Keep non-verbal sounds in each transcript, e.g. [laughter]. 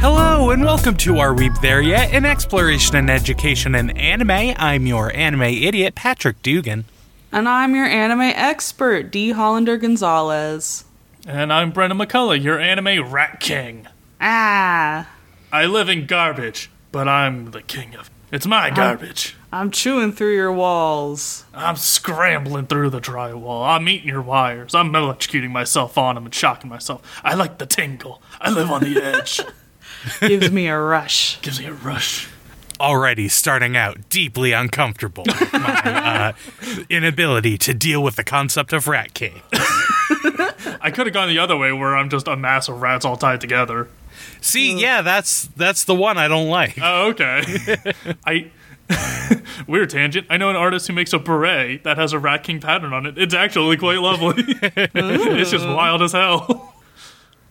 Hello and welcome to Are We There Yet? An exploration in education and anime. I'm your anime idiot, Patrick Dugan. And I'm your anime expert, D. Hollander Gonzalez. And I'm Brendan McCullough, your anime rat king. Ah, I live in garbage, but I'm the king of It's my garbage. I'm chewing through your walls. I'm scrambling through the drywall. I'm eating your wires. I'm electrocuting myself on them and shocking myself. I like the tingle. I live on the [laughs] edge. Gives me a rush. Gives me a rush. Already starting out deeply uncomfortable with [laughs] my uh, inability to deal with the concept of Rat King. I could have gone the other way where I'm just a mass of rats all tied together. See, yeah, that's that's the one I don't like. Oh, okay. [laughs] I [laughs] weird tangent. I know an artist who makes a beret that has a rat king pattern on it. It's actually quite lovely. it's just wild as hell.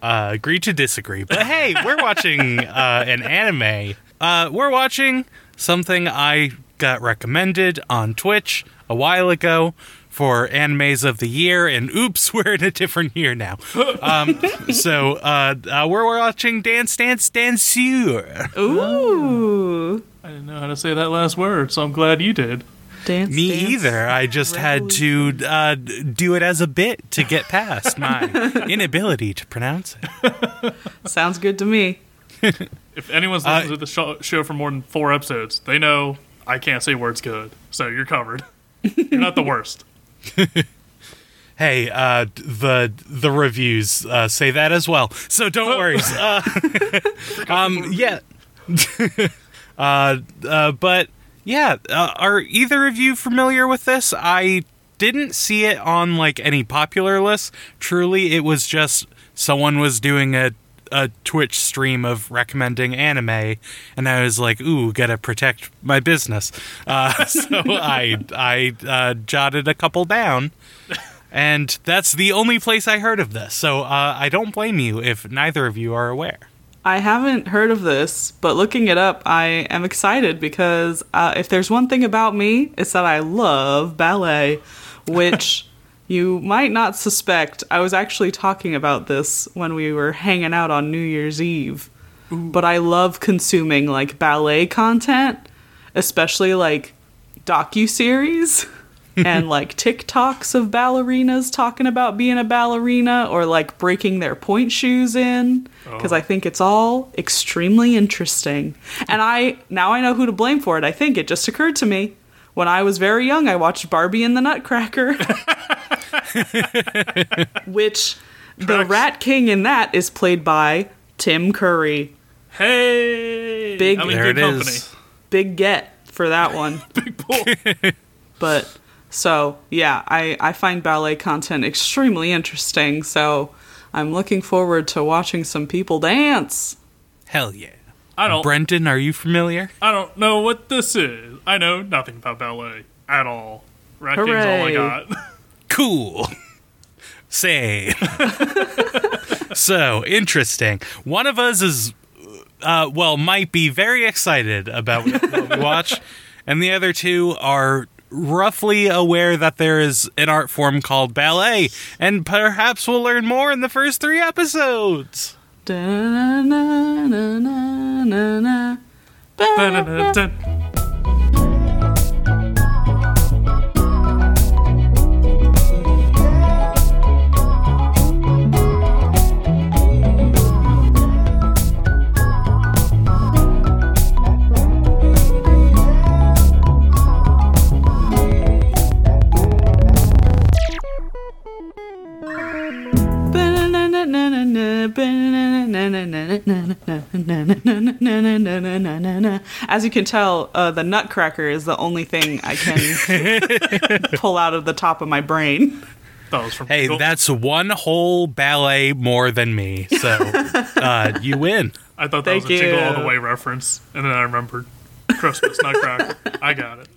Uh, agree to disagree. But hey, we're watching uh, an anime. Uh, we're watching something I got recommended on Twitch a while ago for animes of the year, and [laughs] oops, we're in a different year now. Um, [laughs] so uh, uh, we're watching Dance Dance Danseur. Ooh. I didn't know how to say that last word, so I'm glad you did. Dance. Me dance. either. I just had to uh, do it as a bit to get past my [laughs] inability to pronounce it. Sounds good to me. [laughs] If anyone's listened to the show, show for more than four episodes, they know I can't say words good, so you're covered. [laughs] You're not the worst. [laughs] Hey, uh, the the reviews uh, say that as well, so don't worry. Uh, um, yeah, uh, uh, but yeah, uh, are either of you familiar with this? I didn't see it on like any popular lists. Truly, it was just someone was doing a a Twitch stream of recommending anime, and I was like, "Ooh, gotta protect my business." Uh, [laughs] so I I uh, jotted a couple down, and that's the only place I heard of this. So uh, I don't blame you if neither of you are aware. I haven't heard of this, but looking it up, I am excited because uh, if there's one thing about me, it's that I love ballet, which [laughs] you might not suspect. I was actually talking about this when we were hanging out on New Year's Eve. But I love consuming like ballet content, especially like docu-series [laughs] and like TikToks of ballerinas talking about being a ballerina or like breaking their pointe shoes in oh. because I think it's all extremely interesting. And I now I know who to blame for it. I think it just occurred to me when I was very young. I watched Barbie and the Nutcracker, [laughs] which the Rat King in that is played by Tim Curry. Hey, Big- I'm in There good it company. is. Big get for that [laughs] one. Big pull. [laughs] But so yeah, I I find ballet content extremely interesting. So I'm looking forward to watching some people dance. Hell yeah. I don't. Brendan, are you familiar? I don't know what this is. I know nothing about ballet at all. Rat King's all I Hooray. got. [laughs] Cool. Say. so interesting. One of us is, uh, well, might be very excited about what we [laughs] watch, and the other two are roughly aware that there is an art form called ballet, and perhaps we'll learn more in the first three episodes. Da-na-na-na-na-na. Dun-dun-dun-dun. As you can tell, uh, the Nutcracker is the only thing I can [laughs] pull out of the top of my brain. That was from Hey, Google. that's one whole ballet more than me, so [laughs] uh, you win. I thought that Thank was a Jingle All the Way reference, and then I remembered Christmas Nutcracker. I got it.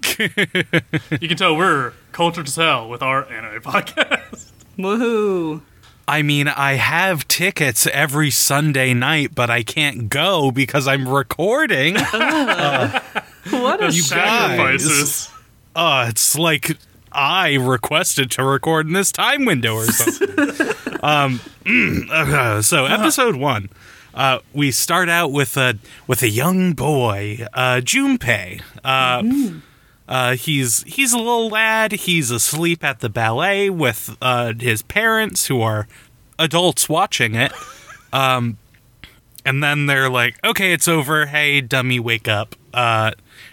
[laughs] you can tell we're cultured as hell with our anime podcast. Woohoo! I mean, I have tickets every Sunday night, but I can't go because I'm recording. [laughs] What a The You shame. guys. sacrifices. uh, it's like I requested to record in this time window or something. [laughs] um, uh, so episode one, uh, we start out with a with a young boy, uh, Junpei. Uh, uh, he's he's a little lad. He's asleep at the ballet with uh, his parents, who are adults watching it. Um, and then they're like, "Okay, it's over. Hey, dummy, wake up." Uh,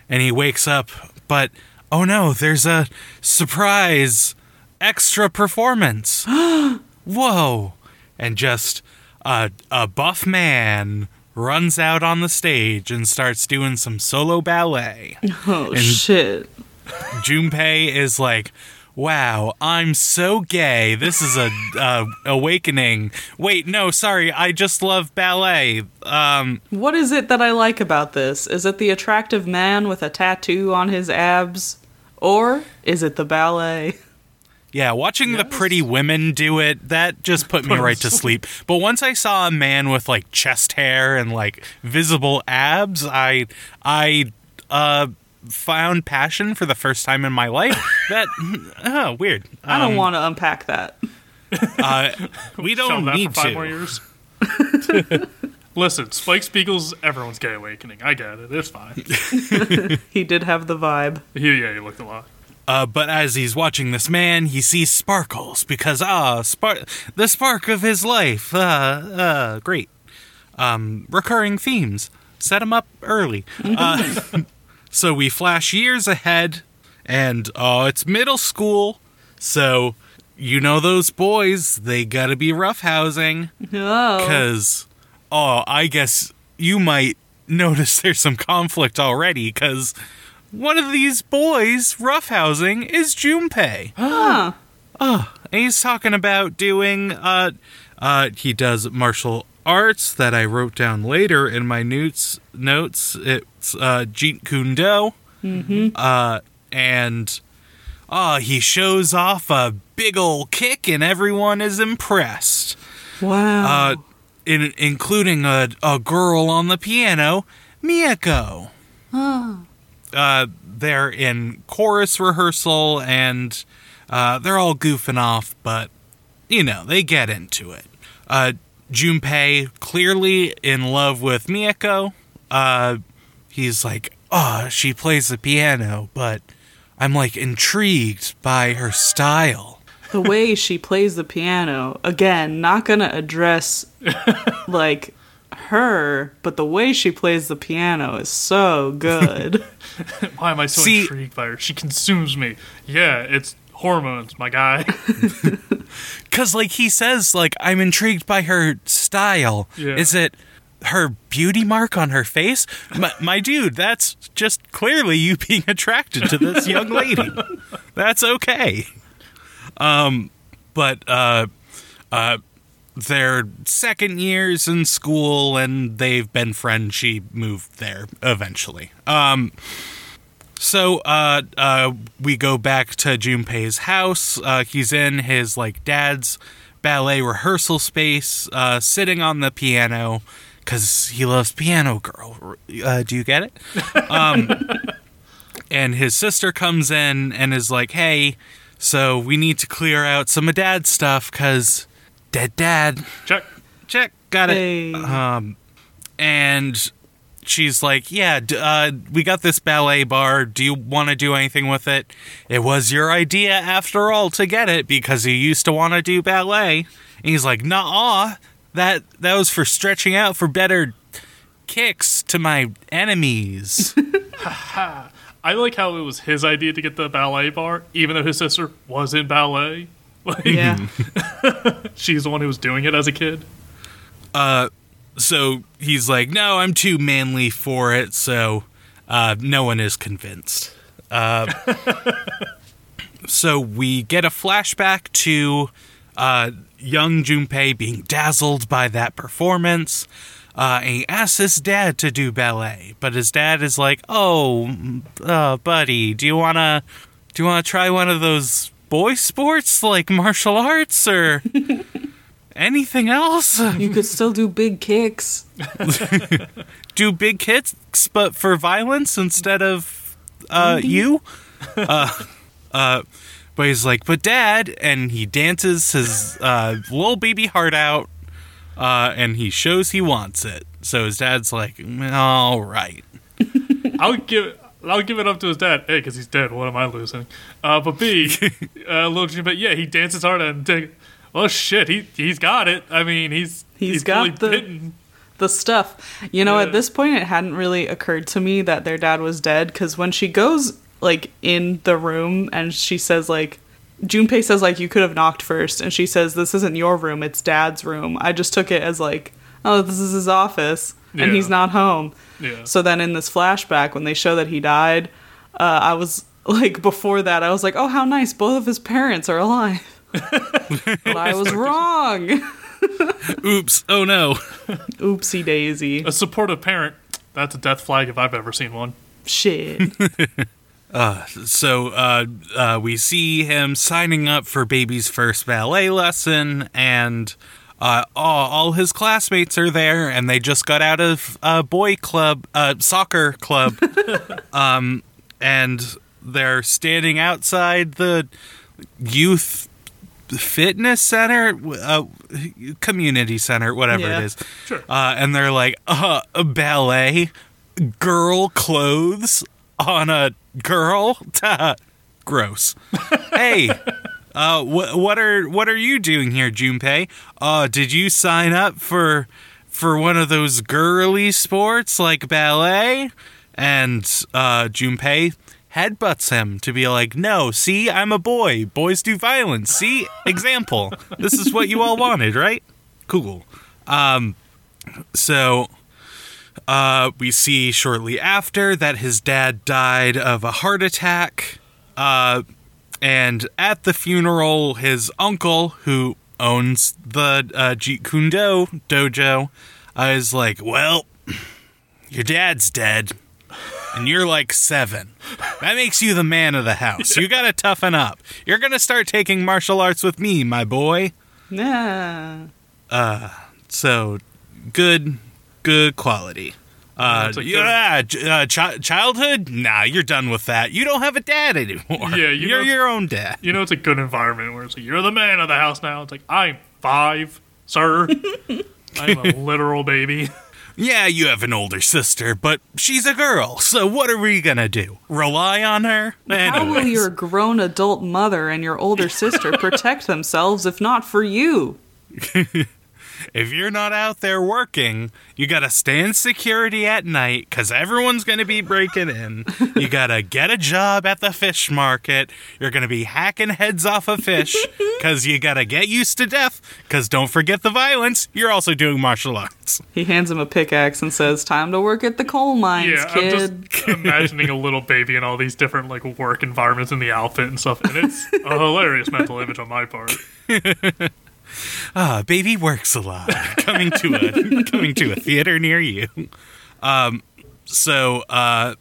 and he wakes up, but oh no, there's a surprise extra performance. [gasps] Whoa! And just a a buff man runs out on the stage and starts doing some solo ballet. Oh shit. Junpei is like, "Wow, I'm so gay. This is a uh, awakening." Wait, no, sorry, I just love ballet. Um, What is it that I like about this? Is it the attractive man with a tattoo on his abs? Or is it the ballet? [laughs] yeah, watching the pretty women do it that just put me right to sleep. But once I saw a man with like chest hair and like visible abs, I I uh found passion for the first time in my life. [laughs] That oh weird. I don't Um, want to unpack that. Uh, we don't that need for five to. more years. [laughs] Listen, Spike Spiegel's everyone's gay awakening. I get it. It's fine. [laughs] He did have the vibe. He, yeah, he looked a lot. Uh, but as he's watching this man, he sees sparkles because ah, spark the spark of his life. Uh, uh, great. Um, recurring themes. Set him up early. Uh, [laughs] so we flash years ahead, and oh, it's middle school. So you know those boys, they gotta be roughhousing. Oh. Because, oh, I guess you might notice there's some conflict already, because one of these boys roughhousing is Junpei. [gasps] Huh. And he's talking about doing, uh, uh, he does martial arts that I wrote down later in my notes. Notes. It's uh, Jeet Kune Do. Mm-hmm. Uh, and uh, he shows off a big ol' kick, and everyone is impressed Wow. uh, in, including a, a girl on the piano, Miyako. Uh, they're in chorus rehearsal and uh, they're all goofing off, but you know they get into it. Uh, Junpei clearly in love with Miyako. Uh, he's like, "Oh, she plays the piano, but I'm like intrigued by her style." the way she plays the piano again not gonna address like her but the way she plays the piano is so good [laughs] Why am I so See- intrigued by her? She consumes me. Yeah, it's hormones, my guy. [laughs] Cause like he says, like I'm intrigued by her style. Yeah. Is it her beauty mark on her face? My, my dude, that's just clearly you being attracted to this young lady. [laughs] that's okay. Um, but uh, uh, they're second years in school and they've been friends. She moved there eventually. Um. So uh, uh, we go back to Junpei's house. Uh, he's in his like dad's ballet rehearsal space, uh, sitting on the piano because he loves Piano Girl. Uh, do you get it? [laughs] Um, and his sister comes in and is like, "Hey, so we need to clear out some of Dad's stuff because dead dad." Check. Check, got it. Um, and she's like, "Yeah, d- uh, we got this ballet bar. Do you want to do anything with it? It was your idea after all to get it because you used to want to do ballet." And he's like, "Nah, that that was for stretching out for better kicks to my enemies." [laughs] [laughs] I like how it was his idea to get the ballet bar, even though his sister was in ballet. Like, yeah [laughs] she's the one who was doing it as a kid. Uh, so he's like, "No, I'm too manly for it." So uh, no one is convinced. Uh, [laughs] so we get a flashback to uh, young Junpei being dazzled by that performance. Uh, and he asks his dad to do ballet, but his dad is like, "Oh, uh, buddy, do you wanna do you wanna try one of those boy sports like martial arts or?" [laughs] anything else? You could still do big kicks. [laughs] Do big kicks, but for violence instead of uh, you? Uh, uh, but he's like, but dad, and he dances his uh, little baby heart out, uh, and he shows he wants it. So his dad's like, all right. [laughs] I'll give I'll give it up to his dad. A, because he's dead. What am I losing? Uh, but B, [laughs] uh, little Junpei, yeah, he dances hard and take. Well, shit, he he's got it. I mean, he's He's got really the- bitten. the stuff. You know, Yeah. at this point, it hadn't really occurred to me that their dad was dead because when she goes like in the room and she says like. Junpei says like you could have knocked first, and she says this isn't your room, it's Dad's room. I just took it as like, oh, this is his office, and Yeah. he's not home. Yeah. So then in this flashback, when they show that he died, uh, I was like, before that, I was like, oh, how nice, both of his parents are alive. [laughs] but I was wrong. [laughs] Oops. Oh no. Oopsie daisy. A supportive parent. That's a death flag if I've ever seen one. Shit. [laughs] So uh, uh, we see him signing up for baby's first ballet lesson, and uh, all, all his classmates are there, and they just got out of uh, boy club, uh, soccer club, [laughs] um, and they're standing outside the youth fitness center, uh, community center, whatever Yeah. it is. Sure. Uh, and they're like, uh, a ballet, girl clothes on a girl. [laughs] Gross. hey, uh, wh- what are what are you doing here, Junpei? Uh, did you sign up for for one of those girly sports like ballet? And uh, Junpei headbutts him to be like, no, see, I'm a boy. Boys do violence. See, example. This is what you all wanted, right? Cool. Um, so uh, we see shortly after that his dad died of a heart attack. Uh, and at the funeral, his uncle, who owns the uh, Jeet Kune Do dojo, uh, is like, Well, your dad's dead, and you're like seven. That makes you the man of the house. You gotta toughen up. You're gonna start taking martial arts with me, my boy. nah. So, good, good quality. Uh, That's a good- yeah, uh, chi- childhood? Nah, you're done with that. You don't have a dad anymore. Yeah, you you're know- your own dad. You know, it's a good environment where it's like, you're the man of the house now. It's like, I'm five, sir. [laughs] I'm a literal baby. Yeah, you have an older sister, but she's a girl. So what are we gonna do? Rely on her? How will your grown adult mother and your older sister [laughs] protect themselves if not for you? [laughs] if you're not out there working, you gotta stand security at night because everyone's gonna be breaking in. you gotta get a job at the fish market. You're gonna be hacking heads off of fish [laughs] because you gotta get used to death. Because don't forget the violence. You're also doing martial arts. He hands him a pickaxe and says, Time to work at the coal mines, yeah, I'm kid. just [laughs] imagining a little baby in all these different like work environments in the outfit and stuff, and it's a hilarious mental image on my part. [laughs] Ah, baby works a lot. [laughs] coming to a coming to a theater near you. Um, so uh,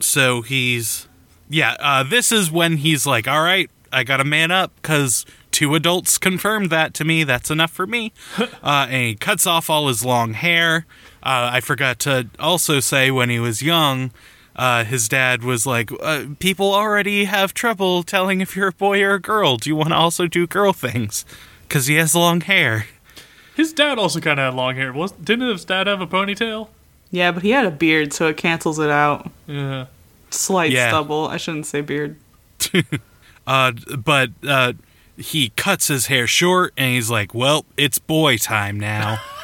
so he's yeah. Uh, this is when he's like, all right, I got to man up because two adults confirmed that to me. That's enough for me. [laughs] Uh, and he cuts off all his long hair. Uh, I forgot to also say when he was young. Uh, his dad was like, uh, "People already have trouble telling if you're a boy or a girl. Do you want to also do girl things? Because he has long hair." His dad also kind of had long hair. Was didn't his dad have a ponytail? Yeah, but he had a beard, so it cancels it out. Yeah. Slight Yeah. stubble. I shouldn't say beard. [laughs] Uh, but uh, he cuts his hair short, and he's like, "Well, it's boy time now. [laughs]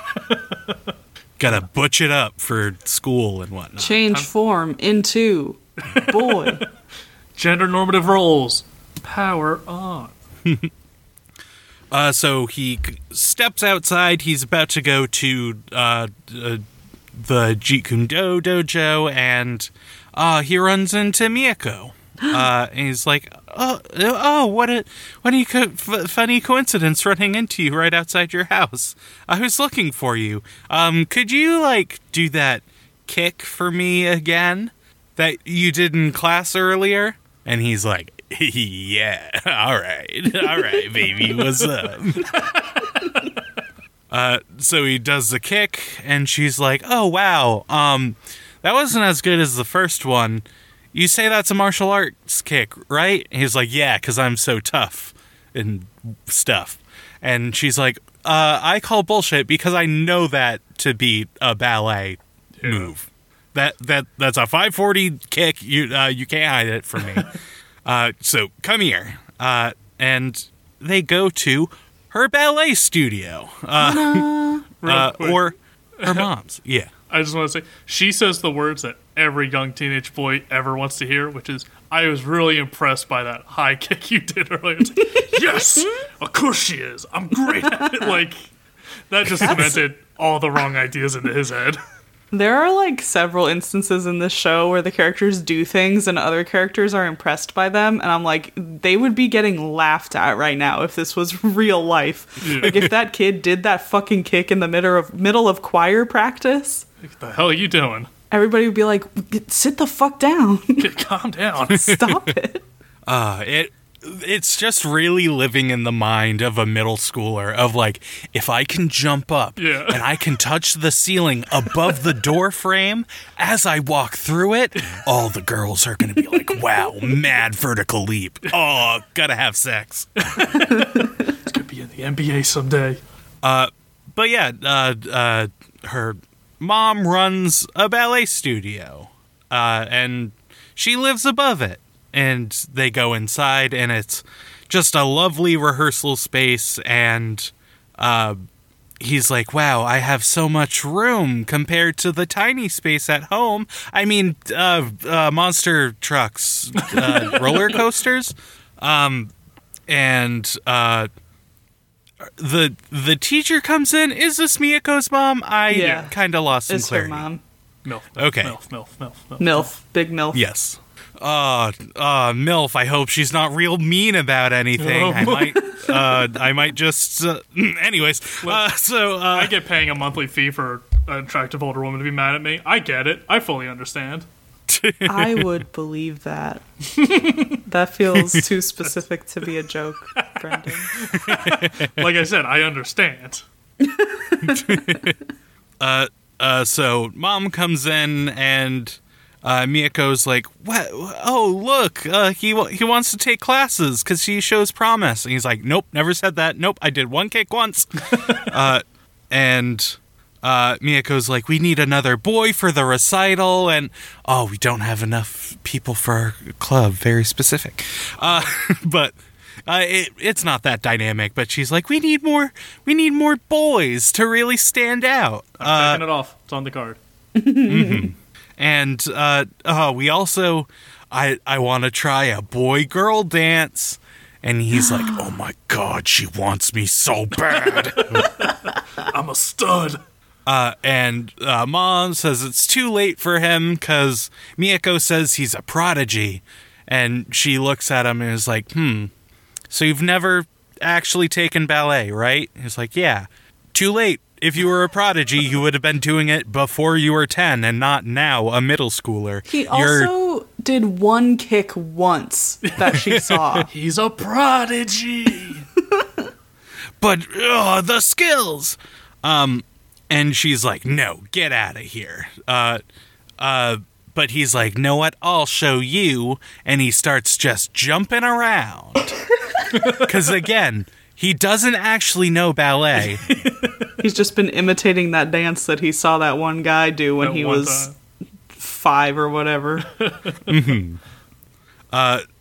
Gotta butch it up for school and whatnot." Change form into boy. [laughs] Gender normative roles. Power on. [laughs] Uh, so he steps outside. He's about to go to uh, uh, the Jeet Kune Do dojo, and uh, he runs into Miyako. Uh, and he's like, "Oh, oh, what a what a co- f- funny coincidence running into you right outside your house. I was looking for you. Um, could you like do that kick for me again that you did in class earlier?" And he's like, [laughs] yeah, all right, all right, baby, what's up? [laughs] uh, so he does the kick, and she's like, "Oh wow, um, that wasn't as good as the first one. You say that's a martial arts kick, right?" He's like, "Yeah, because I'm so tough and stuff." And she's like, uh, "I call bullshit because I know that to be a ballet Yeah. move. That that that's a 540 kick. You uh, you can't hide it from me." [laughs] Uh, so come here. Uh, and they go to her ballet studio. Uh, [laughs] uh, or her [laughs] mom's. Yeah. I just want to say she says the words that every young teenage boy ever wants to hear, which is, "I was really impressed by that high [laughs] kick you did earlier." Like, yes, of course she is. I'm great at [laughs] it. Like that just cemented all the wrong ideas into his head. [laughs] There are like several instances in this show where the characters do things and other characters are impressed by them, and I'm like, they would be getting laughed at right now if this was real life. Like if that kid did that fucking kick in the middle of middle of choir practice, What the hell are you doing? Everybody would be like, "Sit the fuck down, [laughs] [laughs] Calm down. stop it." [laughs] Uh, it it's just really living in the mind of a middle schooler of like if I can jump up Yeah. and I can touch the ceiling above the door frame as I walk through it, all the girls are going to be like, "Wow, mad vertical leap. Oh, gotta have sex." It's gonna be in the NBA someday. but yeah, uh, uh, her mom runs a ballet studio, uh, and she lives above it. And they go inside, and it's just a lovely rehearsal space. And uh, he's like, "Wow, I have so much room compared to the tiny space at home. I mean, uh, uh, monster trucks, uh, [laughs] roller coasters." Um, and uh, the the teacher comes in. Is this Miyako's mom? I Yeah. kind of lost some It's her mom, Milf. Okay. Milf. Milf. Milf. Milf. milf, big milf. Yes. Uh, uh, MILF, I hope she's not real mean about anything. I might, uh, I might just, uh, [clears throat] anyways, uh, so, uh, I get paying a monthly fee for an attractive older woman to be mad at me. I get it. I fully understand. [laughs] I would believe that. that feels too specific to be a joke, Brendan. [laughs] Like I said, I understand. [laughs] uh, so mom comes in and, uh, Miyako's like, what? Oh, look, uh, he, wa- he wants to take classes because he shows promise. And he's like, nope, never said that. Nope, I did one kick once. uh, and, uh, Miyako's like, we need another boy for the recital, and oh, we don't have enough people for our club. Very specific. Uh, [laughs] but uh, it, it's not that dynamic. But she's like, we need more, we need more boys to really stand out. I'm Uh, taking it off. It's on the card. and uh, oh, we also, I I want to try a boy girl dance. And he's like, [gasps] "Oh my god, she wants me so bad." [laughs] I'm a stud. Uh, and uh, mom says it's too late for him because Miyako says he's a prodigy. And she looks at him and is like, hmm, so you've never actually taken ballet, right? He's like, yeah. Too late. If you were a prodigy, you would have been doing it before you were 10 and not now a middle schooler. He You're- also did one kick once that she [laughs] saw. He's a prodigy. [laughs] but ugh, the skills. Um, and she's like, "No, get out of here." Uh, uh, but he's like, "Know what? I'll show you." And he starts just jumping around. [laughs] Because again, he doesn't actually know ballet. [laughs] He's just been imitating that dance that he saw that one guy do when That he was time. five or whatever. [laughs]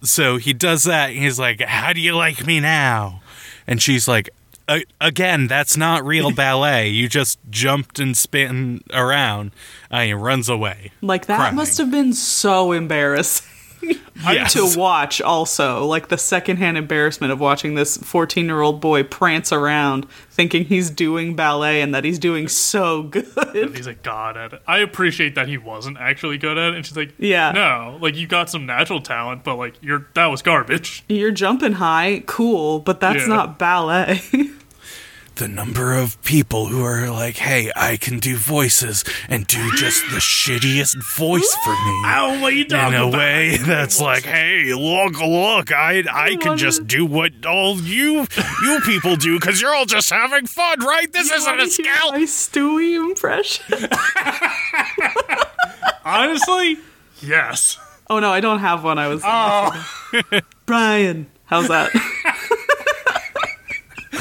so he does that. And he's like, "How do you like me now?" And she's like, "A- "Again, that's not real [laughs] ballet. You just jumped and spin around." Uh, and he runs away. Like that crying. must have been so embarrassing [laughs] Yes. to watch. Also, like the secondhand embarrassment of watching this fourteen-year-old boy prance around, thinking he's doing ballet and that he's doing so good. He's a god at it. I appreciate that he wasn't actually good at it. And she's like, Yeah. no, like you got some natural talent, but like you're that was garbage. You're jumping high, cool, but that's Yeah. not ballet. [laughs] the number of people who are like, "Hey, I can do voices and do just the shittiest voice for me." Ow, what are you in a about? way [laughs] that's like, hey, look, look, I I can just do what all you you people do because you're all just having fun, right? This isn't Wanna a hear scout. My Stewie impression. [laughs] Honestly, yes. oh no, I don't have one. I was Oh, Brian. How's that? [laughs]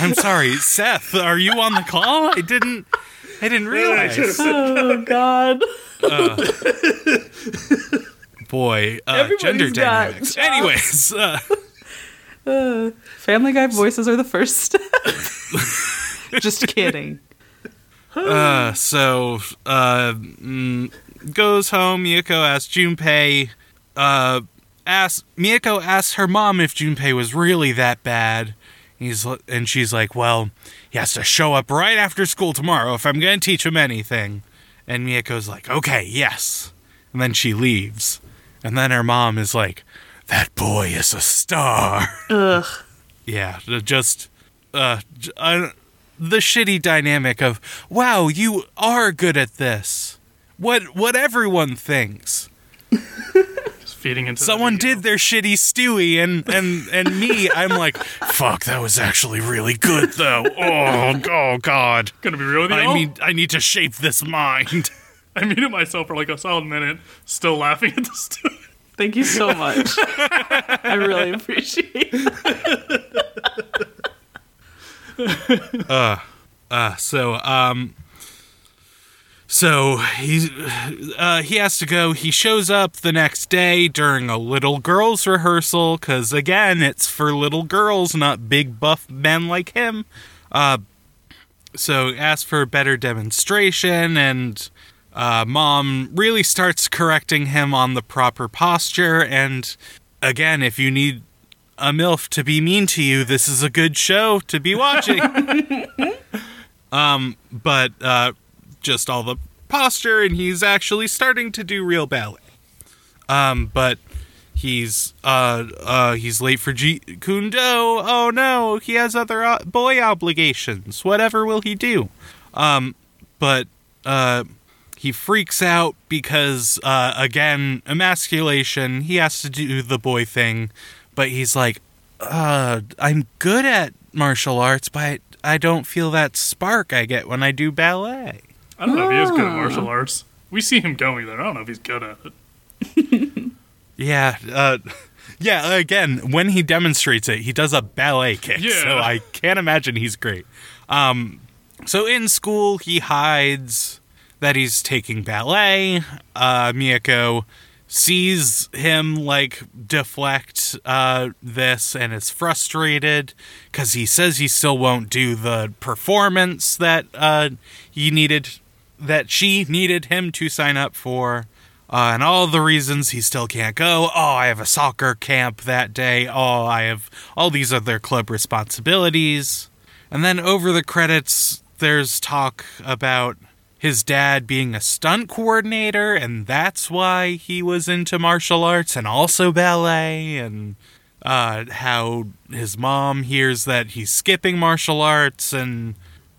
I'm sorry, Seth. Are you on the call? I didn't. I didn't realize. oh God. Boy, uh, gender dynamics. jobs. Anyways, uh, Family Guy voices are the first step. [laughs] Just kidding. uh, so uh, mm, goes home. Miyako asks Junpei. Uh, asks Miyako asks her mom if Junpei was really that bad. He's and she's like, "Well, he has to show up right after school tomorrow if I'm going to teach him anything." And Miyako's like, "Okay, yes." And then she leaves. And then her mom is like, "That boy is a star." Ugh. [laughs] Yeah, just uh, uh, the shitty dynamic of wow, you are good at this. What what everyone thinks. [laughs] just feeding into. Someone ego. did their shitty Stewie, and and and me, I'm like, fuck, that was actually really good though. Oh, oh God. Gonna be real with you. I mean, I need to shape this mind. [laughs] I muted myself for like a solid minute, still laughing at the story. Thank you so much. I really appreciate it. [laughs] Uh, so um, so he uh, he has to go. He shows up the next day during a little girls rehearsal because again, it's for little girls, not big buff men like him. Uh, so asks for a better demonstration, and uh, mom really starts correcting him on the proper posture. And again, if you need a milf to be mean to you, this is a good show to be watching. [laughs] um, but uh, just all the posture, and he's actually starting to do real ballet. Um, but he's uh uh he's late for Jeet Kune Do. Oh no, he has other uh, boy obligations. Whatever will he do? Um, but uh. He freaks out because, uh, again, emasculation. He has to do the boy thing, but he's like, uh, I'm good at martial arts, but I don't feel that spark I get when I do ballet. I don't know if he is good at Ah. martial arts. We see him going there. I don't know if he's good at it. [laughs] Yeah, uh, yeah. Again, when he demonstrates it, he does a ballet kick. Yeah. So I can't imagine he's great. Um, so in school, he hides that he's taking ballet. Uh, Miyako sees him like deflect uh, this and is frustrated because he says he still won't do the performance that uh, he needed, that she needed him to sign up for. Uh, and all the reasons he still can't go. Oh, I have a soccer camp that day. Oh, I have all these other club responsibilities. And then over the credits, there's talk about his dad being a stunt coordinator, and that's why he was into martial arts and also ballet, and uh, how his mom hears that he's skipping martial arts, and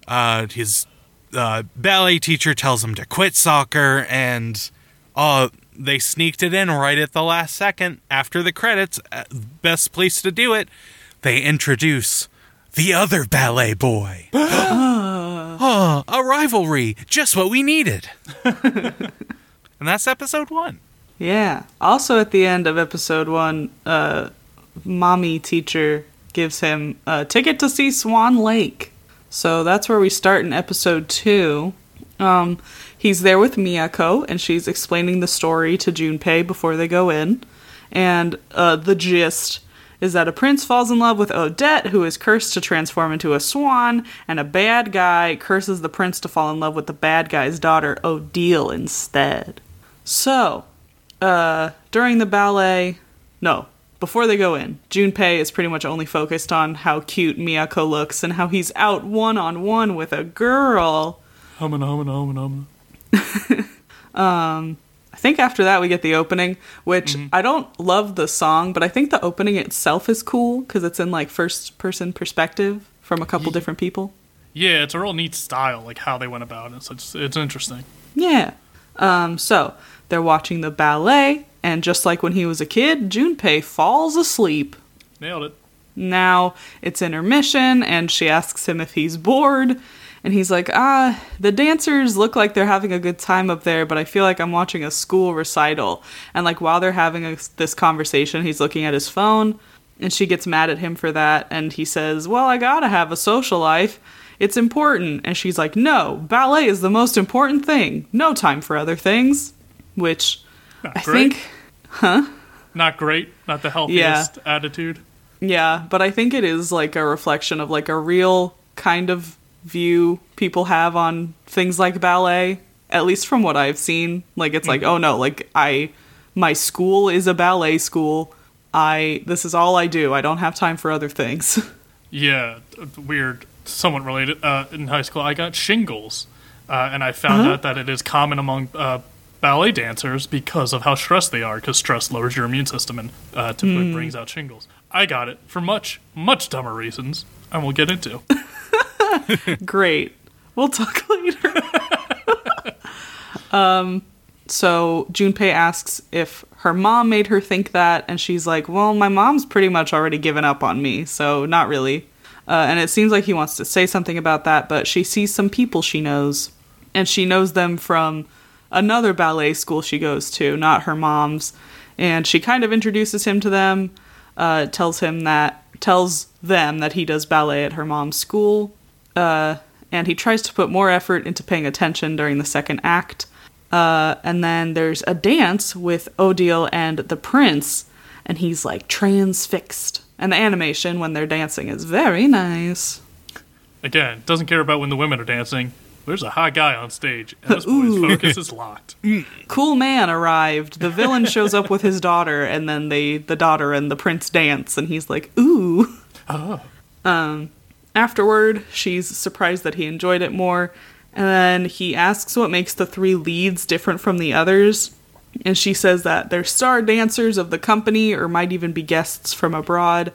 uh, his uh, ballet teacher tells him to quit soccer, and uh, they sneaked it in right at the last second after the credits. Uh, Best place to do it. They introduce the other ballet boy. oh, [gasps] [gasps] a rivalry. Just what we needed. [laughs] and that's episode one. Yeah. Also, at the end of episode one, uh, mommy teacher gives him a ticket to see Swan Lake. So that's where we start in episode two. Um, he's there with Miyako, and she's explaining the story to Junpei before they go in. And uh, the gist is that a prince falls in love with Odette, who is cursed to transform into a swan, and a bad guy curses the prince to fall in love with the bad guy's daughter, Odile, instead. So, uh, during the ballet, no, before they go in, Junpei is pretty much only focused on how cute Miyako looks and how he's out one on one with a girl. Humming, humming, humming, humming. [laughs] I think after that we get the opening, which I don't love the song, but I think the opening itself is cool because it's in like first person perspective from a couple different people. Yeah, it's a real neat style, like how they went about it. So it's, it's interesting. Yeah. Um, so they're watching the ballet, and just like when he was a kid, Junpei falls asleep. Nailed it. Now it's intermission, and she asks him if he's bored. And he's like, ah, the dancers look like they're having a good time up there, but I feel like I'm watching a school recital. And like while they're having a, this conversation, he's looking at his phone, and she gets mad at him for that. And he says, well, I gotta have a social life. It's important. And she's like, no, ballet is the most important thing. No time for other things. Which Not I great. think, huh? Not great. Not the healthiest attitude. yeah, but I think it is like a reflection of like a real kind of view people have on things like ballet, at least from what I've seen. Like it's like, oh no, like I my school is a ballet school. I this is all I do. I don't have time for other things. [laughs] Yeah, weird. Somewhat related. Uh, in high school, I got shingles, uh, and I found out that it is common among uh, ballet dancers because of how stressed they are. Because stress lowers your immune system and uh, typically brings out shingles. I got it for much, much dumber reasons, and we'll get into. [laughs] Great. We'll talk [laughs] later. [laughs] um, so Junpei asks if her mom made her think that, and she's like, "Well, my mom's pretty much already given up on me, so not really." Uh, and it seems like he wants to say something about that, but she sees some people she knows, and she knows them from another ballet school she goes to, not her mom's. And she kind of introduces him to them, uh, tells him that tells them that he does ballet at her mom's school, uh, and he tries to put more effort into paying attention during the second act. Uh, and then there's a dance with Odile and the prince, and he's like transfixed. And the animation when they're dancing is very nice. Again, doesn't care about when the women are dancing. There's a hot guy on stage, and this boy's Ooh. focus is locked. [laughs] Cool man arrived. The villain shows up with his daughter, and then they, the daughter and the prince dance, and he's like, ooh. Oh. Um, afterward, she's surprised that he enjoyed it more, and then he asks what makes the three leads different from the others. And she says that they're star dancers of the company or might even be guests from abroad.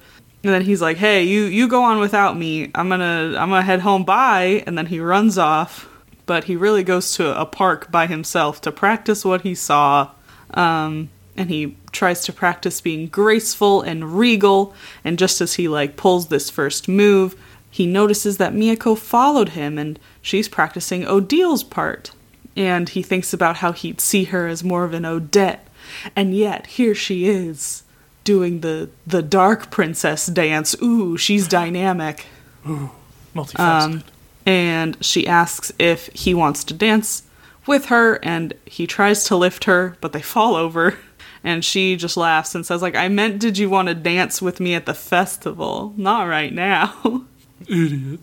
And then he's like, "Hey, you you go on without me. I'm to I'm to head home bye." And then he runs off. But he really goes to a park by himself to practice what he saw. Um and he tries to practice being graceful and regal and just as he like pulls this first move he notices that miyako followed him and she's practicing odile's part and he thinks about how he'd see her as more of an odette and yet here she is doing the the dark princess dance. Ooh she's dynamic. Ooh, Multifaceted. um, and she asks if he wants to dance with her and he tries to lift her but they fall over. And she just laughs and says like i meant did you want to dance with me at the festival? Not right now. [laughs] Idiot.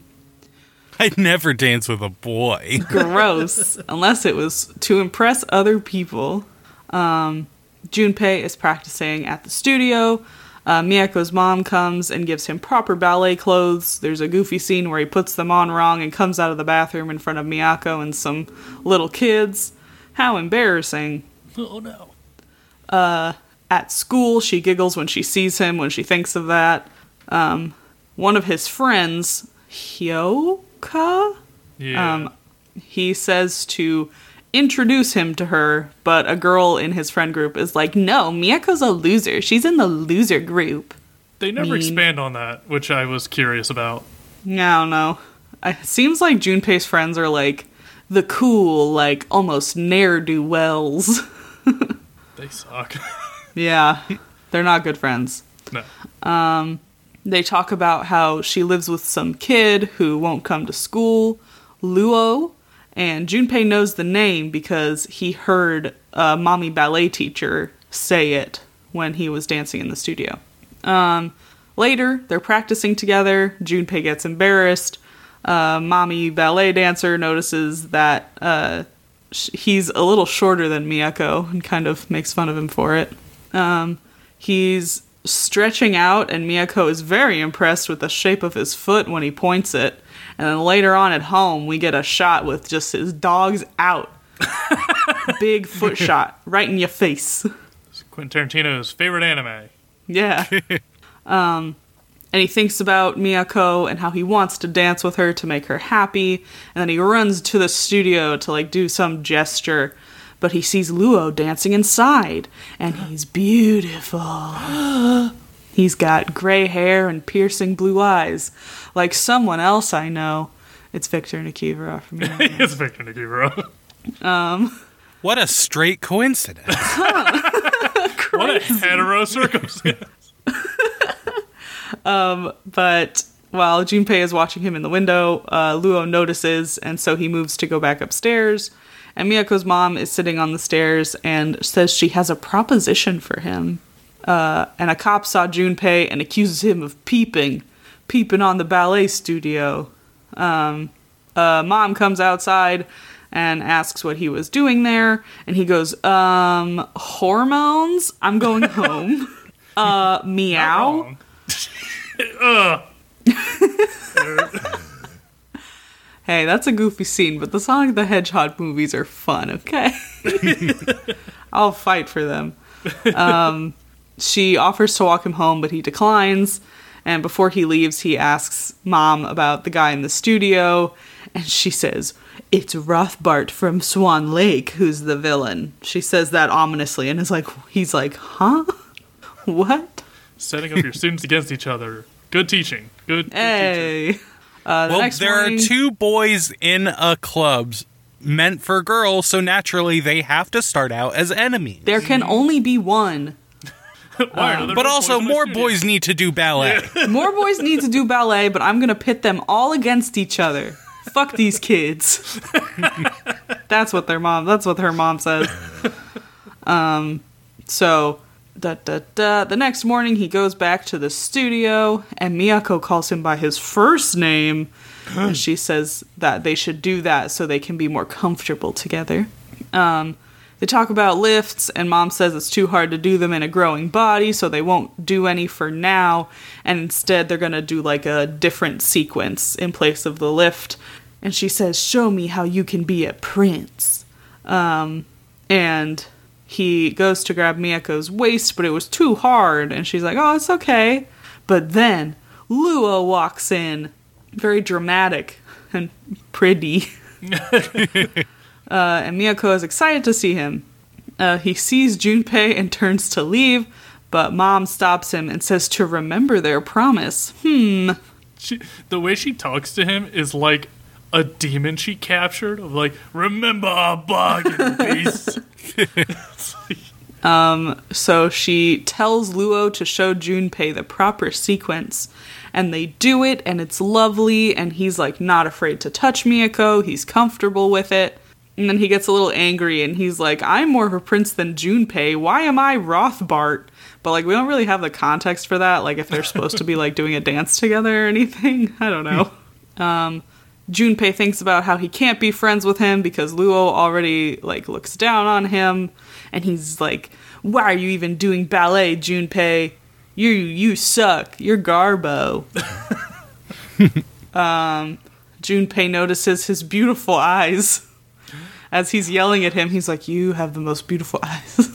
I'd never dance with a boy. gross. Unless it was to impress other people. Um, junpei is practicing at the studio. Uh, miyako's mom comes and gives him proper ballet clothes. There's a goofy scene where he puts them on wrong and comes out of the bathroom in front of miyako and some little kids. How embarrassing. Oh no. at school she giggles when she sees him when she thinks of that. Um, one of his friends hyoka? Yeah. Um, he says to introduce him to her, but a girl in his friend group is like, "No, Miyako's a loser. She's in the loser group." they never mean- expand on that, which I was curious about. I don't know. It seems like Junpei's friends are like the cool, like almost ne'er do wells. [laughs] They suck. [laughs] yeah, they're not good friends. no. Um, They talk about how she lives with some kid who won't come to school, Luo, and Junpei knows the name because he heard a mommy ballet teacher say it when he was dancing in the studio. Um, later, they're practicing together. Junpei gets embarrassed. Uh, mommy ballet dancer notices that uh, sh- he's a little shorter than Miyako and kind of makes fun of him for it. Um, he's stretching out, and Miyako is very impressed with the shape of his foot when he points it. And then later on at home, we get a shot with just his dogs out. [laughs] Big foot shot right in your face. It's Quentin Tarantino's favorite anime. Yeah. [laughs] um, and he thinks about Miyako and how he wants to dance with her to make her happy. And then he runs to the studio to like do some gesture, but he sees Luo dancing inside, and he's beautiful. [gasps] [gasps] [gasps] he's got gray hair and piercing blue eyes, like someone else I know. It's Victor Nikiforov from [laughs] Yu-Gi-Oh! it's Victor Nikiforov. Um, What a straight coincidence. [laughs] [laughs] What a hetero circumstance. um, But while Junpei is watching him in the window, uh, Luo notices, and so he moves to go back upstairs. And Miyako's mom is sitting on the stairs and says she has a proposition for him. Uh, and a cop saw Junpei and accuses him of peeping, peeping on the ballet studio. Um, uh, mom comes outside and asks what he was doing there, and he goes, "Um, hormones. I'm going [laughs] home." uh, meow. [laughs] [laughs] Hey, that's a goofy scene, but the Sonic the Hedgehog movies are fun, okay? I'll fight for them. Um, she offers to walk him home, but he declines. And before he leaves, he asks mom about the guy in the studio. And she says, It's Rothbart from Swan Lake who's the villain. She says that ominously and is like, He's like, Huh? [laughs] What? Setting up your students against each other. Good teaching. Good, good teaching. Hey. Uh, the well, next there morning- are two boys in a club meant for girls, so naturally they have to start out as enemies. There can only be one. Why are there but no also, boys more studio? boys need to do ballet. [laughs] More boys need to do ballet, but I'm gonna pit them all against each other. Fuck these kids. [laughs] that's what their mom. That's what her mom says. Um, so da da da. The next morning, he goes back to the studio, and Miyako calls him by his first name, [gasps] and she says that they should do that so they can be more comfortable together. Um, they talk about lifts, and mom says it's too hard to do them in a growing body, so they won't do any for now. And instead, they're gonna do like a different sequence in place of the lift. And she says, Show me how you can be a prince. Um, and he goes to grab Miyako's waist, but it was too hard. And she's like, Oh, it's okay. But then Luo walks in, very dramatic and pretty. [laughs] Uh, and Miyako is excited to see him. Uh, he sees Junpei and turns to leave, but mom stops him and says to remember their promise. Hmm. She, the way she talks to him is like a demon she captured. Of like, remember our bargain, [laughs] beast. So she tells Luo to show Junpei the proper sequence. And they do it, and it's lovely, and he's like not afraid to touch Miyako. He's comfortable with it. And then he gets a little angry and he's like, I'm more of a prince than Junpei. Why am I Rothbart? But like, we don't really have the context for that. Like, if they're supposed to be like doing a dance together or anything. [laughs] I don't know. um, Junpei thinks about how he can't be friends with him because Luo already like looks down on him. And he's like, Why are you even doing ballet, Junpei? You you suck. You're Garbo. [laughs] um, Junpei notices his beautiful eyes. As he's yelling at him, he's like, "You have the most beautiful [laughs] eyes."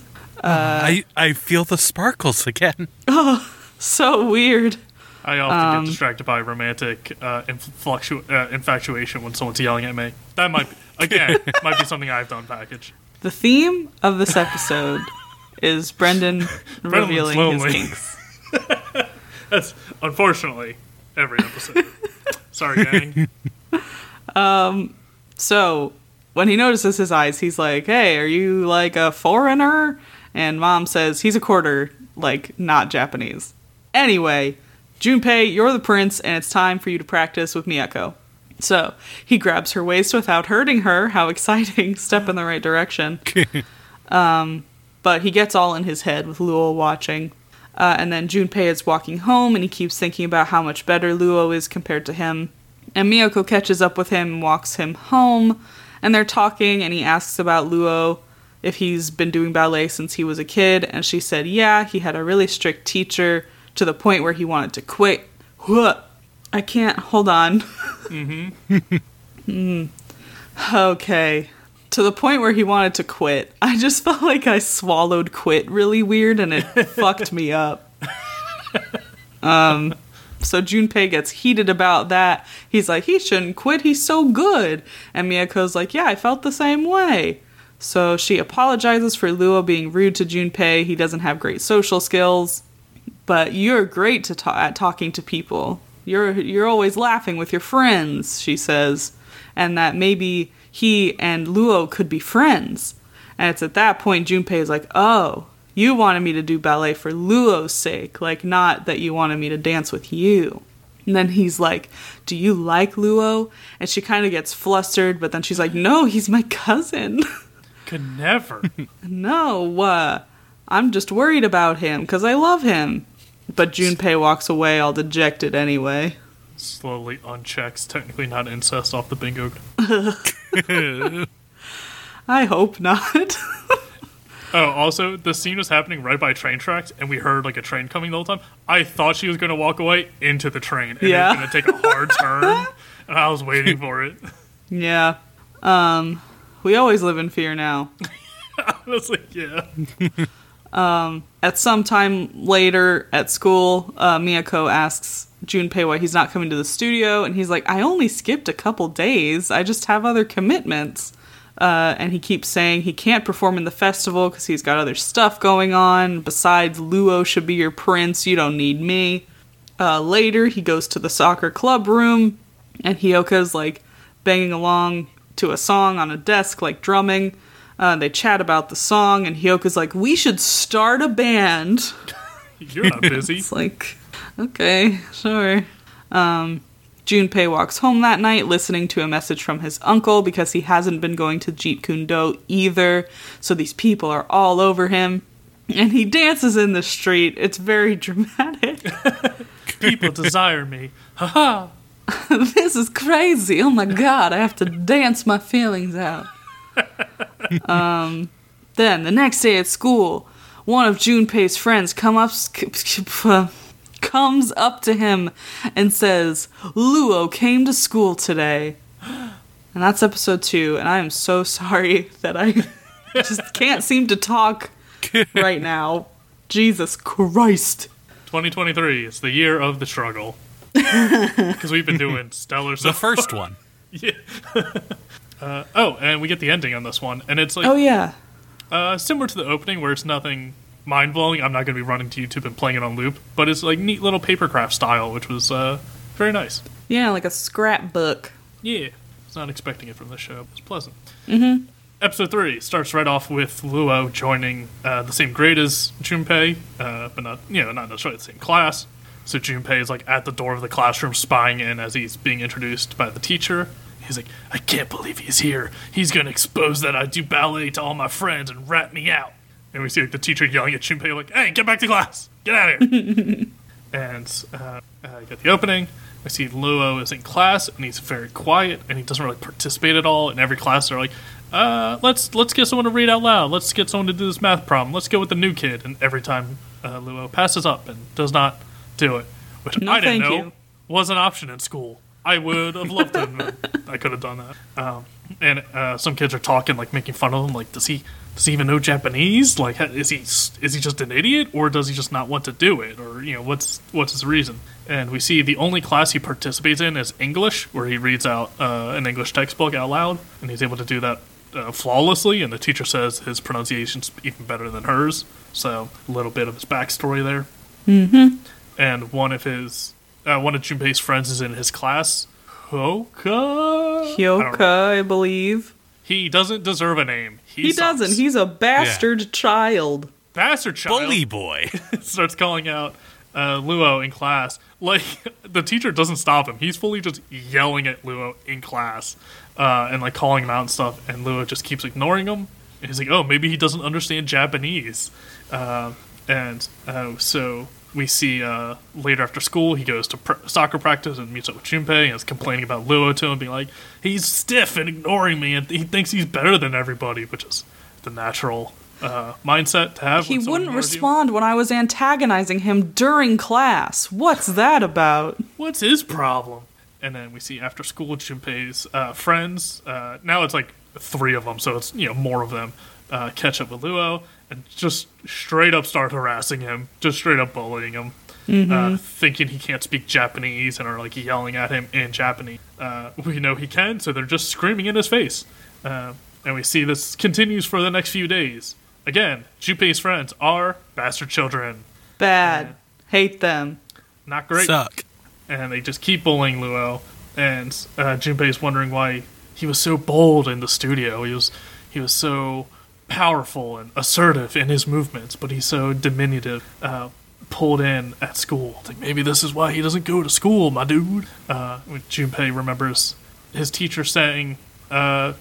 I, I feel the sparkles again. [laughs] Oh, so weird. I often get distracted by romantic uh, influctu- uh, infatuation when someone's yelling at me. That might, be, again, [laughs] might be something I've done package. The theme of this episode is Brendan revealing his lonely. kinks. That's unfortunately every episode. Sorry, gang. Um, So when he notices his eyes, he's like, "Hey, are you like a foreigner?" And mom says he's a quarter, like not Japanese. Anyway, Junpei, you're the prince, and it's time for you to practice with Miyako. So he grabs her waist without hurting her. How [laughs] exciting! Step in the right direction. [laughs] um, but he gets all in his head with Luo watching. Uh, and then Junpei is walking home, and he keeps thinking about how much better Luo is compared to him. And Miyako catches up with him and walks him home, and they're talking, and he asks about Luo if he's been doing ballet since he was a kid, and she said, yeah, he had a really strict teacher to the point where he wanted to quit. I can't, hold on. mm-hmm. [laughs] Mm. Okay. To the point where he wanted to quit. I just felt like I swallowed quit really weird and it fucked me up. [laughs] Um So Junpei gets heated about that. He's like, he shouldn't quit. He's so good. And Miyako's like, yeah, I felt the same way. So she apologizes for Luo being rude to Junpei. He doesn't have great social skills, but you're great to ta- at talking to people. You're you're always laughing with your friends, she says, and that maybe he and Luo could be friends. And it's at that point Junpei is like, "Oh, you wanted me to do ballet for Luo's sake, like not that you wanted me to dance with you." And then he's like, "Do you like Luo?" And she kind of gets flustered, but then she's like, "No, he's my cousin." [laughs] Could never. no, uh, I'm just worried about him because I love him. But Junpei walks away all dejected anyway. Slowly unchecks. Technically not incest off the bingo. [laughs] [laughs] I hope not. Oh, also, the scene was happening right by train tracks, and we heard like a train coming the whole time. I thought she was going to walk away into the train, and Yeah. it was going to take a hard turn, and I was waiting for it. [laughs] yeah. Um, we always live in fear now. [laughs] Honestly, yeah. At some time later at school, uh, Miyako asks Junpei why he's not coming to the studio, and he's like, I only skipped a couple days. I just have other commitments. Uh, and he keeps saying he can't perform in the festival because he's got other stuff going on. Besides, Luo should be your prince. You don't need me. Uh, later, he goes to the soccer club room, and Hyoka's like banging along to a song on a desk, like drumming. Uh, they chat about the song, and Hyoka's like, "We should start a band." [laughs] You're not busy. [laughs] It's like, okay, sure. Um, Junpei walks home that night listening to a message from his uncle because he hasn't been going to Jeet Kune Do either. So these people are all over him. And he dances in the street. It's very [laughs] dramatic. [laughs] People desire me. Ha ha! [laughs] this is crazy. Oh my god, I have to dance my feelings out. um, then the next day at school, one of Junpei's friends come up, comes up to him and says, "Luo came to school today." And that's episode two. And I am so [laughs] sorry that I [laughs] just can't seem to talk [laughs] right now. Jesus Christ. 2023 is the year of the struggle. Because we've been doing stellar The stuff. first one. uh, oh, and we get the ending on this one. And it's like Oh yeah. uh, similar to the opening where it's nothing mind blowing. I'm not going to be running to YouTube and playing it on loop. But it's like neat little papercraft style, which was uh, very nice. Yeah, like a scrapbook. Yeah, I was not expecting it from this show. It was pleasant. Mm-hmm. Episode three starts right off with Luo joining uh, the same grade as Junpei, uh, but not you know not necessarily the same class. So Junpei is like at the door of the classroom, spying in as he's being introduced by the teacher. He's like, "I can't believe he's here. He's gonna expose that I do ballet to all my friends and rat me out." And we see like the teacher yelling at Junpei, like, "Hey, get back to class! Get out of here!" [laughs] and uh, uh, you get the opening. I see Luo is in class and he's very quiet and he doesn't really participate at all. In every class, they're like, uh, "Let's let's get someone to read out loud. Let's get someone to do this math problem. Let's go with the new kid." And every time uh, Luo passes up and does not do it, which No, I didn't know you. was an option in school. I would have loved to. [laughs] I could have done that. Um, and uh, some kids are talking, like making fun of him. Like, does he does he even know Japanese? Like, is he is he just an idiot, or does he just not want to do it, or you know, what's what's his reason? And we see the only class he participates in is English, where he reads out uh, an English textbook out loud, and he's able to do that uh, flawlessly. And the teacher says his pronunciation's even better than hers. So a little bit of his backstory there and one of his uh, one of Junpei's friends is in his class. Hoka. I. Hyoka, I believe. He doesn't deserve a name. He, He sucks. doesn't. He's a bastard child. bastard child. Bully boy. [laughs] starts calling out uh, Luo in class. Like [laughs] the teacher doesn't stop him. He's fully just yelling at Luo in class uh, and like calling him out and stuff. And Luo just keeps ignoring him. And he's like, "Oh, maybe he doesn't understand Japanese." Uh, and uh, so we see uh, later after school, he goes to pr- soccer practice and meets up with Junpei and is complaining about Luo to him, being like, "He's stiff and ignoring me, and he thinks he's better than everybody," which is the natural uh, mindset to have. He wouldn't ignores you. respond when I was antagonizing him during class. What's that about? what's his problem? And then we see after school Junpei's uh, friends. Uh, now it's like three of them, so it's you know more of them. Uh, catch up with Luo and just straight up start harassing him, just straight up bullying him. uh, thinking he can't speak Japanese and are like yelling at him in Japanese. Uh, we know he can, so they're just screaming in his face. Uh, and we see this continues for the next few days. Again, Junpei's friends are bastard children. Bad. Hate them. Not great. Suck. and they just keep bullying Luo. And uh, Junpei's wondering why he was so bold in the studio. He was he was so powerful and assertive in his movements, but he's so diminutive, uh, pulled in at school. Like maybe this is why he doesn't go to school, my dude. Uh, Junpei remembers his teacher saying, uh,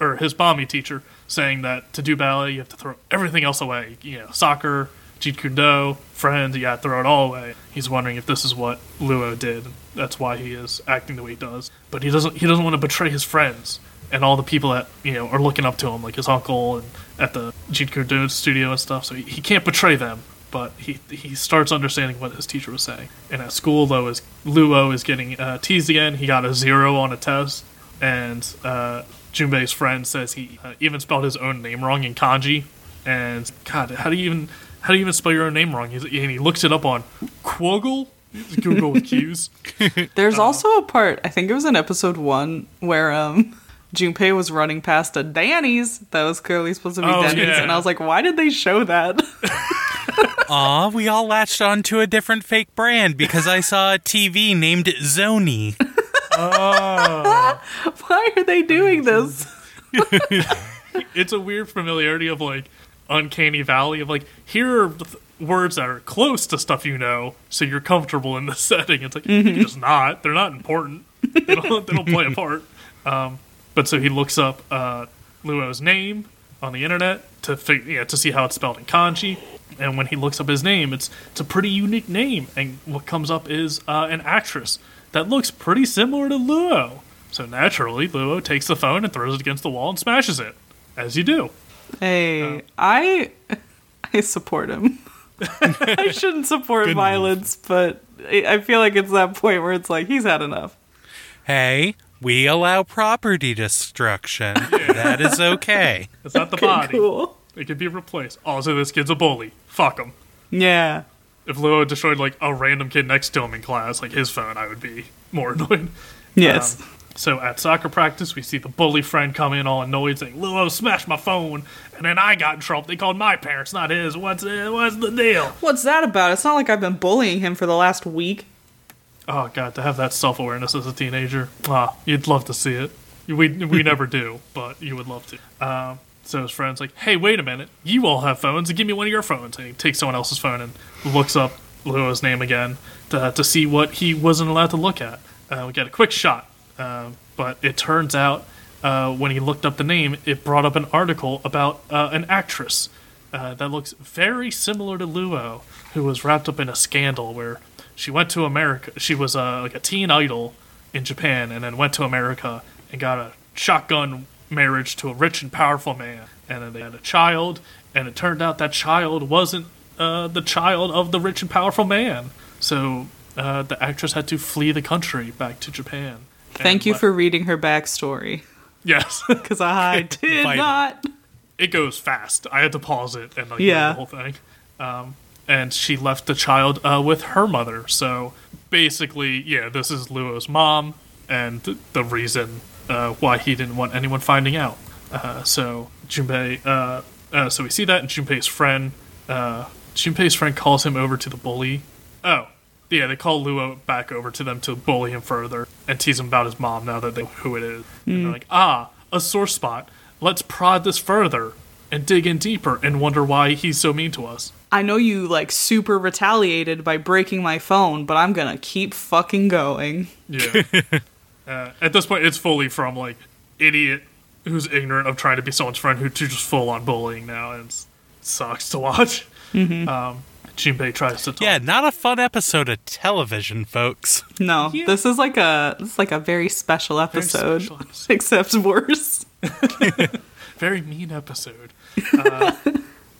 or his mommy teacher saying that to do ballet you have to throw everything else away. You know, soccer, Jeet Kune Do, friends, you gotta throw it all away. He's wondering if this is what Luo did. That's why he is acting the way he does. But he doesn't. He doesn't want to betray his friends and all the people that you know are looking up to him, like his uncle and at the Kune studio and stuff. So he, he can't betray them. But he he starts understanding what his teacher was saying. And at school, though, is Luo is getting uh, teased again. He got a zero on a test, and uh, Junpei's friend says he uh, even spelled his own name wrong in kanji. And God, how do you even how do you even spell your own name wrong? He's, and he looks it up on Quoggle. Google with [laughs] Q's. There's also a part, I think it was in episode one, where um Junpei was running past a Danny's that was clearly supposed to be Oh, Denny's, yeah. and I was like, why did they show that? [laughs] Aw, we all latched onto a different fake brand because I saw a TV named Zony. [laughs] why are they doing this? [laughs] It's a weird familiarity of like uncanny valley of like here are th- words that are close to stuff you know, so you're comfortable in the setting. It's like you're just not. They're not important. They don't, they don't play a part. Um, but so he looks up uh, Luo's name on the internet to fig- yeah, to see how it's spelled in kanji. And when he looks up his name, it's it's a pretty unique name. And what comes up is uh, an actress that looks pretty similar to Luo. So naturally, Luo takes the phone and throws it against the wall and smashes it, as you do. Hey, I [laughs] I support him. [laughs] I shouldn't support Good move. violence, but I I feel like it's that point where it's like he's had enough. Hey, we allow property destruction. [laughs] That is okay. It's not the Okay, body. cool. It can be replaced. Also, this kid's a bully. Fuck him. Yeah. If Luo destroyed like a random kid next to him in class, like his phone, I would be more [laughs] annoyed. Yes. Um, so at soccer practice, we see the bully friend come in all annoyed, saying, "Luo smashed my phone," and then I got in trouble. They called my parents, not his. What's it? What's the deal? What's that about? It's not like I've been bullying him for the last week. Oh god, to have that self awareness as a teenager, ah, you'd love to see it. We we [laughs] never do, but you would love to. Um, so his friend's like, "Hey, wait a minute! You all have phones. Give me one of your phones." And he takes someone else's phone and looks up Luo's name again to to see what he wasn't allowed to look at. Uh, we get a quick shot, um, but it turns out uh, when he looked up the name, it brought up an article about uh, an actress uh, that looks very similar to Luo, who was wrapped up in a scandal where she went to America. She was uh, like a teen idol in Japan, and then went to America and got a shotgun marriage to a rich and powerful man, and then they had a child. And it turned out that child wasn't uh, the child of the rich and powerful man. So uh, the actress had to flee the country back to Japan. Thank you for reading her backstory. yes. [laughs] Because I [laughs] did Vital. not. it goes fast. I had to pause it and like Yeah. the whole thing. Um, and she left the child uh, with her mother. So basically, yeah, this is Luo's mom, and th- the reason uh, why he didn't want anyone finding out. Uh, so Junpei, uh, uh, so we see that, and Junpei's friend, uh, Junpei's friend calls him over to the bully. Oh, yeah, they call Luo back over to them to bully him further and tease him about his mom now that they know who it is. And they're like, ah, a sore spot. Let's prod this further and dig in deeper and wonder why he's so mean to us. I know you like super retaliated by breaking my phone, but I'm gonna keep fucking going. Yeah. [laughs] uh, at this point, it's fully from like idiot who's ignorant of trying to be someone's friend who to just full on bullying now, and it sucks to watch. Um, Junpei tries to talk. Yeah, not a fun episode of television, folks. No, Yeah. this is like a this is like a very special episode, special [laughs] episode. except worse. [laughs] very mean episode. Uh,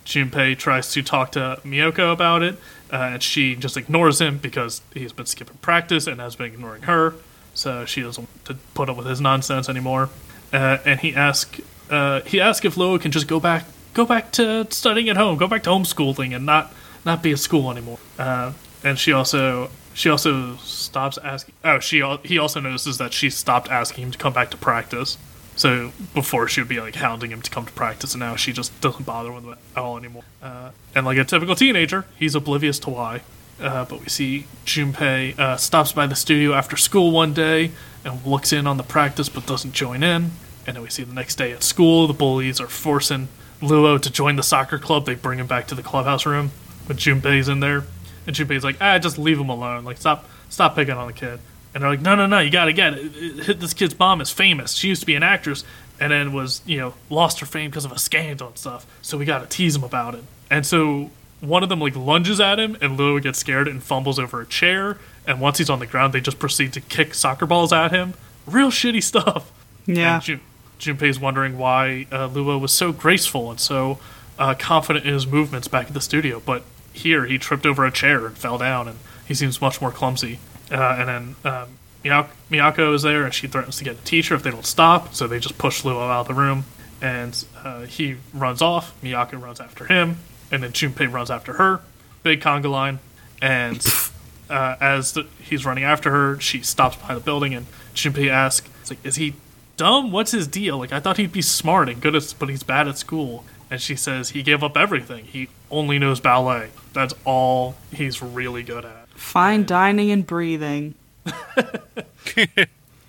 Junpei tries to talk to Miyako about it, uh, and she just ignores him because he's been skipping practice and has been ignoring her. So she doesn't want to put up with his nonsense anymore. Uh, and he asks, uh, he asks if Luo can just go back, go back to studying at home, go back to homeschooling, and not not be at school anymore. Uh, and she also she also stops asking. Oh, she he also notices that she stopped asking him to come back to practice. So before she would be like hounding him to come to practice, and now she just doesn't bother with him at all anymore. Uh, and like a typical teenager, he's oblivious to why. Uh, but we see Junpei uh, stops by the studio after school one day and looks in on the practice, but doesn't join in. And then we see the next day at school, the bullies are forcing Luo to join the soccer club. They bring him back to the clubhouse room but Junpei's in there, and Junpei's like, "Ah, just leave him alone. Like, stop, stop picking on the kid." And they're like, "No, no, no, you gotta get it. This kid's mom is famous. She used to be an actress, and then was, you know, lost her fame because of a scandal and stuff. So we gotta tease him about it." And so one of them like lunges at him, and Luo gets scared and fumbles over a chair. And once he's on the ground, they just proceed to kick soccer balls at him. Real shitty stuff. Yeah. And Jun- Junpei's wondering why uh, Luo was so graceful and so uh, confident in his movements back at the studio, but here he tripped over a chair and fell down, and he seems much more clumsy. Uh, and then um, Miyako, Miyako is there, and she threatens to get a teacher if they don't stop, so they just push Luo out of the room, and uh, he runs off. Miyako runs after him, and then Junpei runs after her. Big conga line, and [laughs] uh, as the, he's running after her, she stops by the building, and Junpei asks, like, "Is he dumb? What's his deal? Like, I thought he'd be smart and good at, but he's bad at school." And she says he gave up everything. He only knows ballet. That's all he's really good at. Fine dining and breathing. [laughs]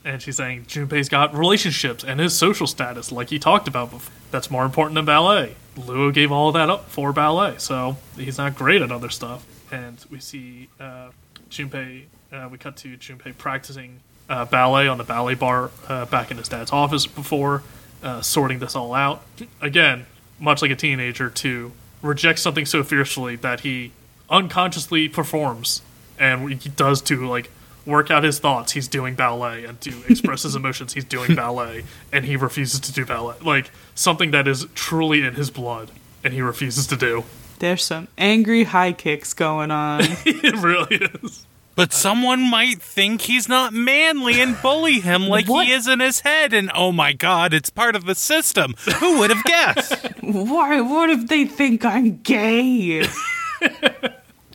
And she's saying Junpei's got relationships and his social status, like he talked about before. That's more important than ballet. Luo gave all that up for ballet, so he's not great at other stuff. And we see uh, Junpei, uh, we cut to Junpei practicing uh, ballet on the ballet bar uh, back in his dad's office before, uh, sorting this all out. Again, much like a teenager, to reject something so fiercely that he unconsciously performs and he does to like work out his thoughts he's doing ballet and to [laughs] express his emotions he's doing ballet and he refuses to do ballet like something that is truly in his blood and he refuses to do There's some angry high kicks going on. [laughs] it really is But someone might think he's not manly and bully him like What? he is in his head, and oh my god, it's part of the system. Who would have guessed? [laughs] Why? What if they think I'm gay?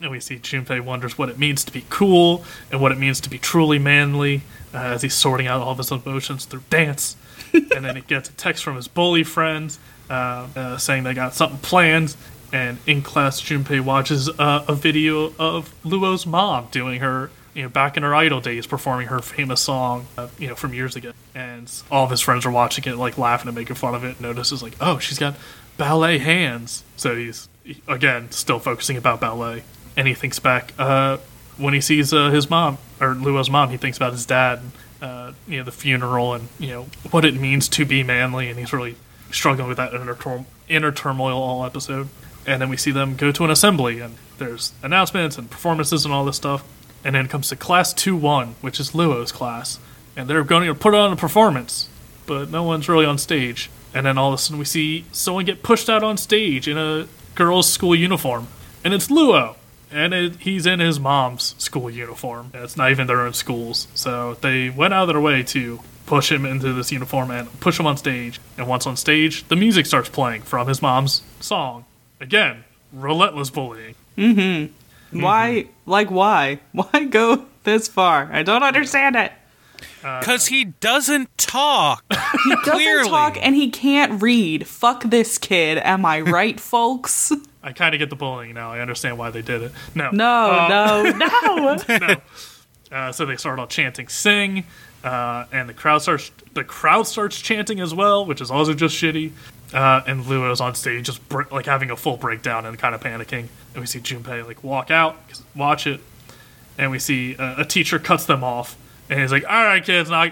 And we see Junpei wonders what it means to be cool and what it means to be truly manly uh, as he's sorting out all of his emotions through dance. [laughs] and then he gets a text from his bully friends uh, uh, saying they got something planned. And in class, Junpei watches uh, a video of Luo's mom doing her, you know, back in her idol days, performing her famous song, uh, you know, from years ago. And all of his friends are watching it, like laughing and making fun of it. Notices like, oh, she's got ballet hands. So he's again still focusing about ballet and he thinks back uh, when he sees uh, his mom or Luo's mom. He thinks about his dad, and, uh, you know, the funeral, and you know what it means to be manly, and he's really struggling with that inner, tur- inner turmoil all episode. And then we see them go to an assembly, and there's announcements and performances and all this stuff. And then it comes to class two one, which is Luo's class, and they're going to put on a performance, but no one's really on stage. And then all of a sudden we see someone get pushed out on stage in a girl's school uniform, and it's Luo and it, he's in his mom's school uniform. And it's not even their own schools, so they went out of their way to push him into this uniform and push him on stage. And once on stage, the music starts playing from his mom's song. Again, relentless bullying. Mm-hmm. Mm-hmm. Why? Like, why? [laughs] Why go this far? I don't understand it. Uh, because he doesn't talk. [laughs] He doesn't talk and he can't read. Fuck this kid. Am I right, folks? [laughs] I kind of get the bullying now. I understand why they did it. No, No, Uh, no, [laughs] no. [laughs] no. Uh, so they start all chanting "Sing," uh, and the crowd starts. The crowd starts chanting as well, which is also just shitty. Uh, and Luo's on stage, just br- like having a full breakdown and kind of panicking. And we see Junpei like walk out, watch it, and we see uh, a teacher cuts them off, and he's like, "All right, kids, now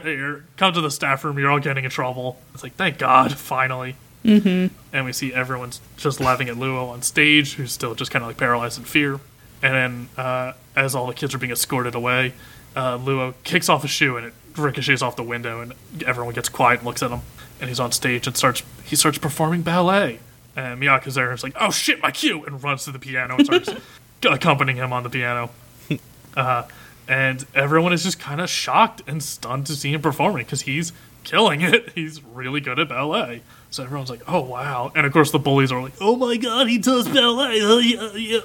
come to the staff room. You're all getting in trouble." It's like, thank God, [laughs] finally. Mm-hmm. And we see everyone's just laughing at Luo on stage, who's still just kind of like paralyzed in fear. And then, uh, as all the kids are being escorted away, uh, Luo kicks off a shoe and it ricochets off the window, and everyone gets quiet and looks at him. And he's on stage and starts he starts performing ballet. And Miyako's there and is like, "Oh shit, my cue!" and runs to the piano and starts [laughs] accompanying him on the piano. [laughs] Uh, and everyone is just kind of shocked and stunned to see him performing because he's killing it. He's really good at ballet. So everyone's like, "Oh wow!" And of course, the bullies are like, "Oh my god, he does ballet!" Oh, [laughs] yeah, yeah.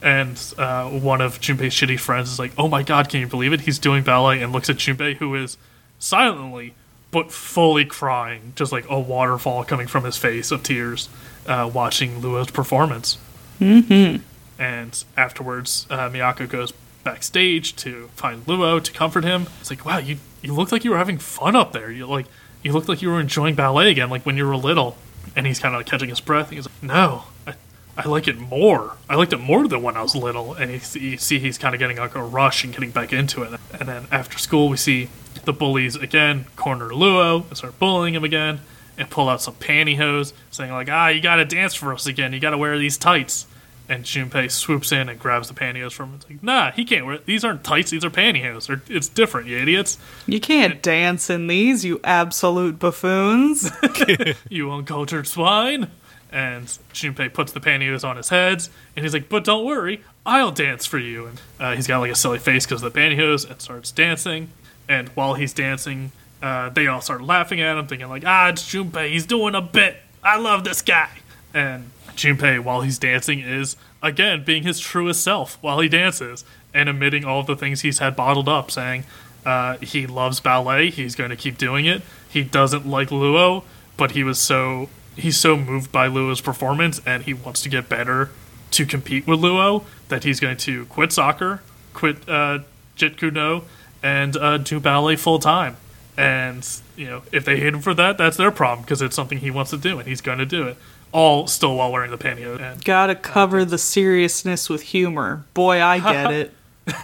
And uh, one of Junpei's shitty friends is like, "Oh my god, can you believe it? He's doing ballet!" And looks at Junpei, who is silently but fully crying, just like a waterfall coming from his face of tears, uh, watching Luo's performance. Mm-hmm. And afterwards, uh, Miyako goes backstage to find Luo to comfort him. It's like, wow, you you looked like you were having fun up there. You like you looked like you were enjoying ballet again, like when you were little. And he's kind of like catching his breath. And he's like, no, I, I like it more. I liked it more than when I was little. And you see he's kind of getting like a rush and getting back into it. And then after school, we see the bullies again corner Luo and start bullying him again and pull out some pantyhose, saying like, ah, you gotta dance for us again. You gotta wear these tights. And Junpei swoops in and grabs the pantyhose from him. It's like, nah, he can't wear. These aren't tights. These are pantyhose. They're, it's different, you idiots. You can't dance in these, you absolute buffoons. [laughs] [laughs] you uncultured swine. And Junpei puts the pantyhose on his head, and he's like, but don't worry, I'll dance for you. And uh, he's got like a silly face because of the pantyhose and starts dancing. And while he's dancing, uh, they all start laughing at him, thinking like, ah, it's Junpei, he's doing a bit. I love this guy. And Junpei, while he's dancing, is again being his truest self while he dances and admitting all of the things he's had bottled up, saying uh, he loves ballet, he's going to keep doing it. He doesn't like Luo, but he was so he's so moved by Luo's performance and he wants to get better to compete with Luo that he's going to quit soccer, quit uh, Jeet Kune Do, and uh, do ballet full time. And you know, if they hate him for that, that's their problem because it's something he wants to do and he's going to do it. All still while wearing the pantyhose. And Gotta cover the seriousness with humor. Boy, I get it. [laughs]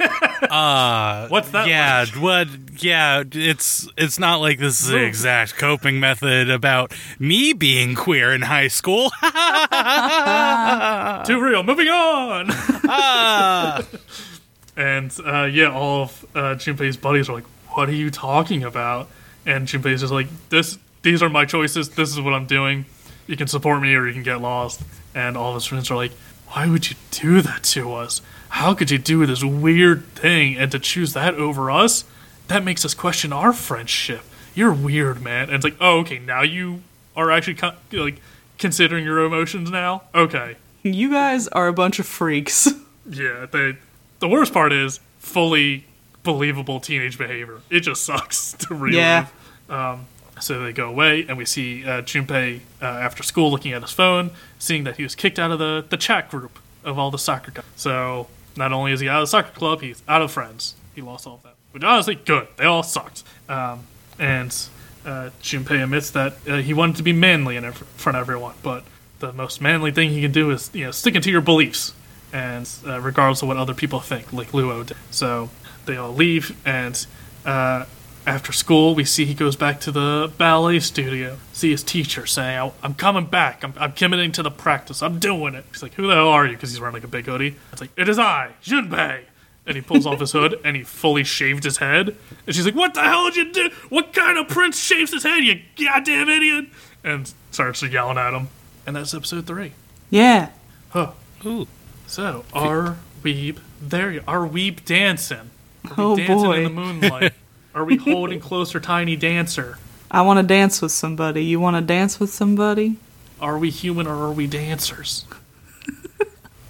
Uh, What's that Yeah, what? Yeah, it's it's not like this is the exact coping method about me being queer in high school. [laughs] too real. Moving on. [laughs] and uh, yeah, all of uh, Junpei's buddies are like, "What are you talking about?" And Junpei's just like, "This, these are my choices. This is what I'm doing. You can support me or you can get lost." And all of his friends are like, "Why would you do that to us? How could you do this weird thing and to choose that over us? That makes us question our friendship. You're weird, man." And it's like, "Oh, okay. Now you are actually like considering your emotions now. Okay." You guys are a bunch of freaks. [laughs] Yeah, they, the worst part is fully believable teenage behavior. It just sucks [laughs] to read. Yeah. So they go away, and we see uh, Junpei uh, after school looking at his phone, seeing that he was kicked out of the, the chat group of all the soccer guys. So not only is he out of the soccer club, he's out of friends. He lost all of that. Which honestly, good. They all sucked. Um, and uh, Junpei admits that uh, he wanted to be manly in front of everyone, but the most manly thing he can do is you know sticking to your beliefs, and uh, regardless of what other people think, like Luo did. So they all leave, and uh, after school, we see he goes back to the ballet studio, see his teacher saying, "I- oh, "I'm coming back. I'm, I'm committing to the practice. I'm doing it." He's like, "Who the hell are you?" Because he's wearing like a big hoodie. It's like, "It is I, Junpei." And he pulls off his hood and he fully shaved his head. And she's like, "What the hell did you do? What kind of prince shaves his head? You goddamn idiot!" And starts yelling at him. And that's episode three. Yeah. Huh. Ooh. So, our weeb, there you are, weeb dancing. Are we Oh, dancing boy. in the moonlight? [laughs] are we [laughs] holding closer, tiny dancer? I want to dance with somebody. You want to dance with somebody? Are we human or are we dancers? [laughs]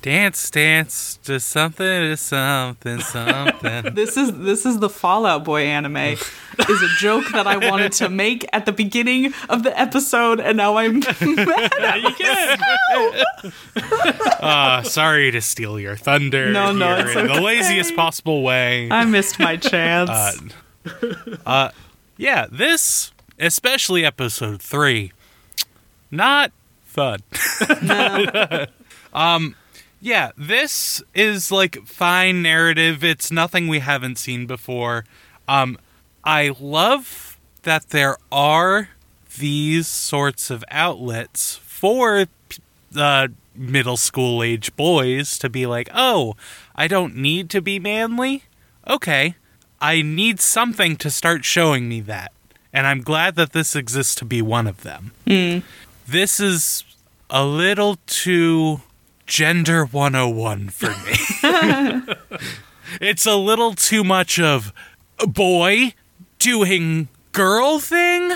Dance, dance to something, to something, something. [laughs] This is this is the Fall Out Boy anime. is a joke that I wanted to make at the beginning of the episode, and now I'm Yeah, you can. uh, sorry to steal your thunder. No, no, here it's in the laziest possible way. I missed my chance. Uh, [laughs] yeah, this, especially episode three, not fun. [laughs] um, yeah, this is like fine narrative. It's nothing we haven't seen before. Um, I love that there are these sorts of outlets for uh, middle school age boys to be like, oh, I don't need to be manly. Okay, I need something to start showing me that. And I'm glad that this exists to be one of them. Hmm. This is a little too gender 101 for me. [laughs] [laughs] it's a little too much of a boy doing girl thing,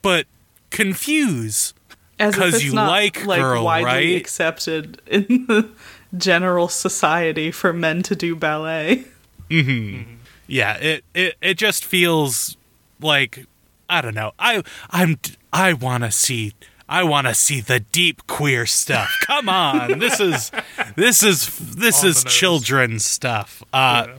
but confuse. As if 'cause it's you not, like girl, widely right? accepted in the [laughs] general society for men to do ballet. Mm-hmm. Mm-hmm. Yeah it, it it just feels like i don't know. I i'm i want to see i want to see the deep queer stuff. [laughs] Come on this is this is this On is children's stuff. Uh Yeah.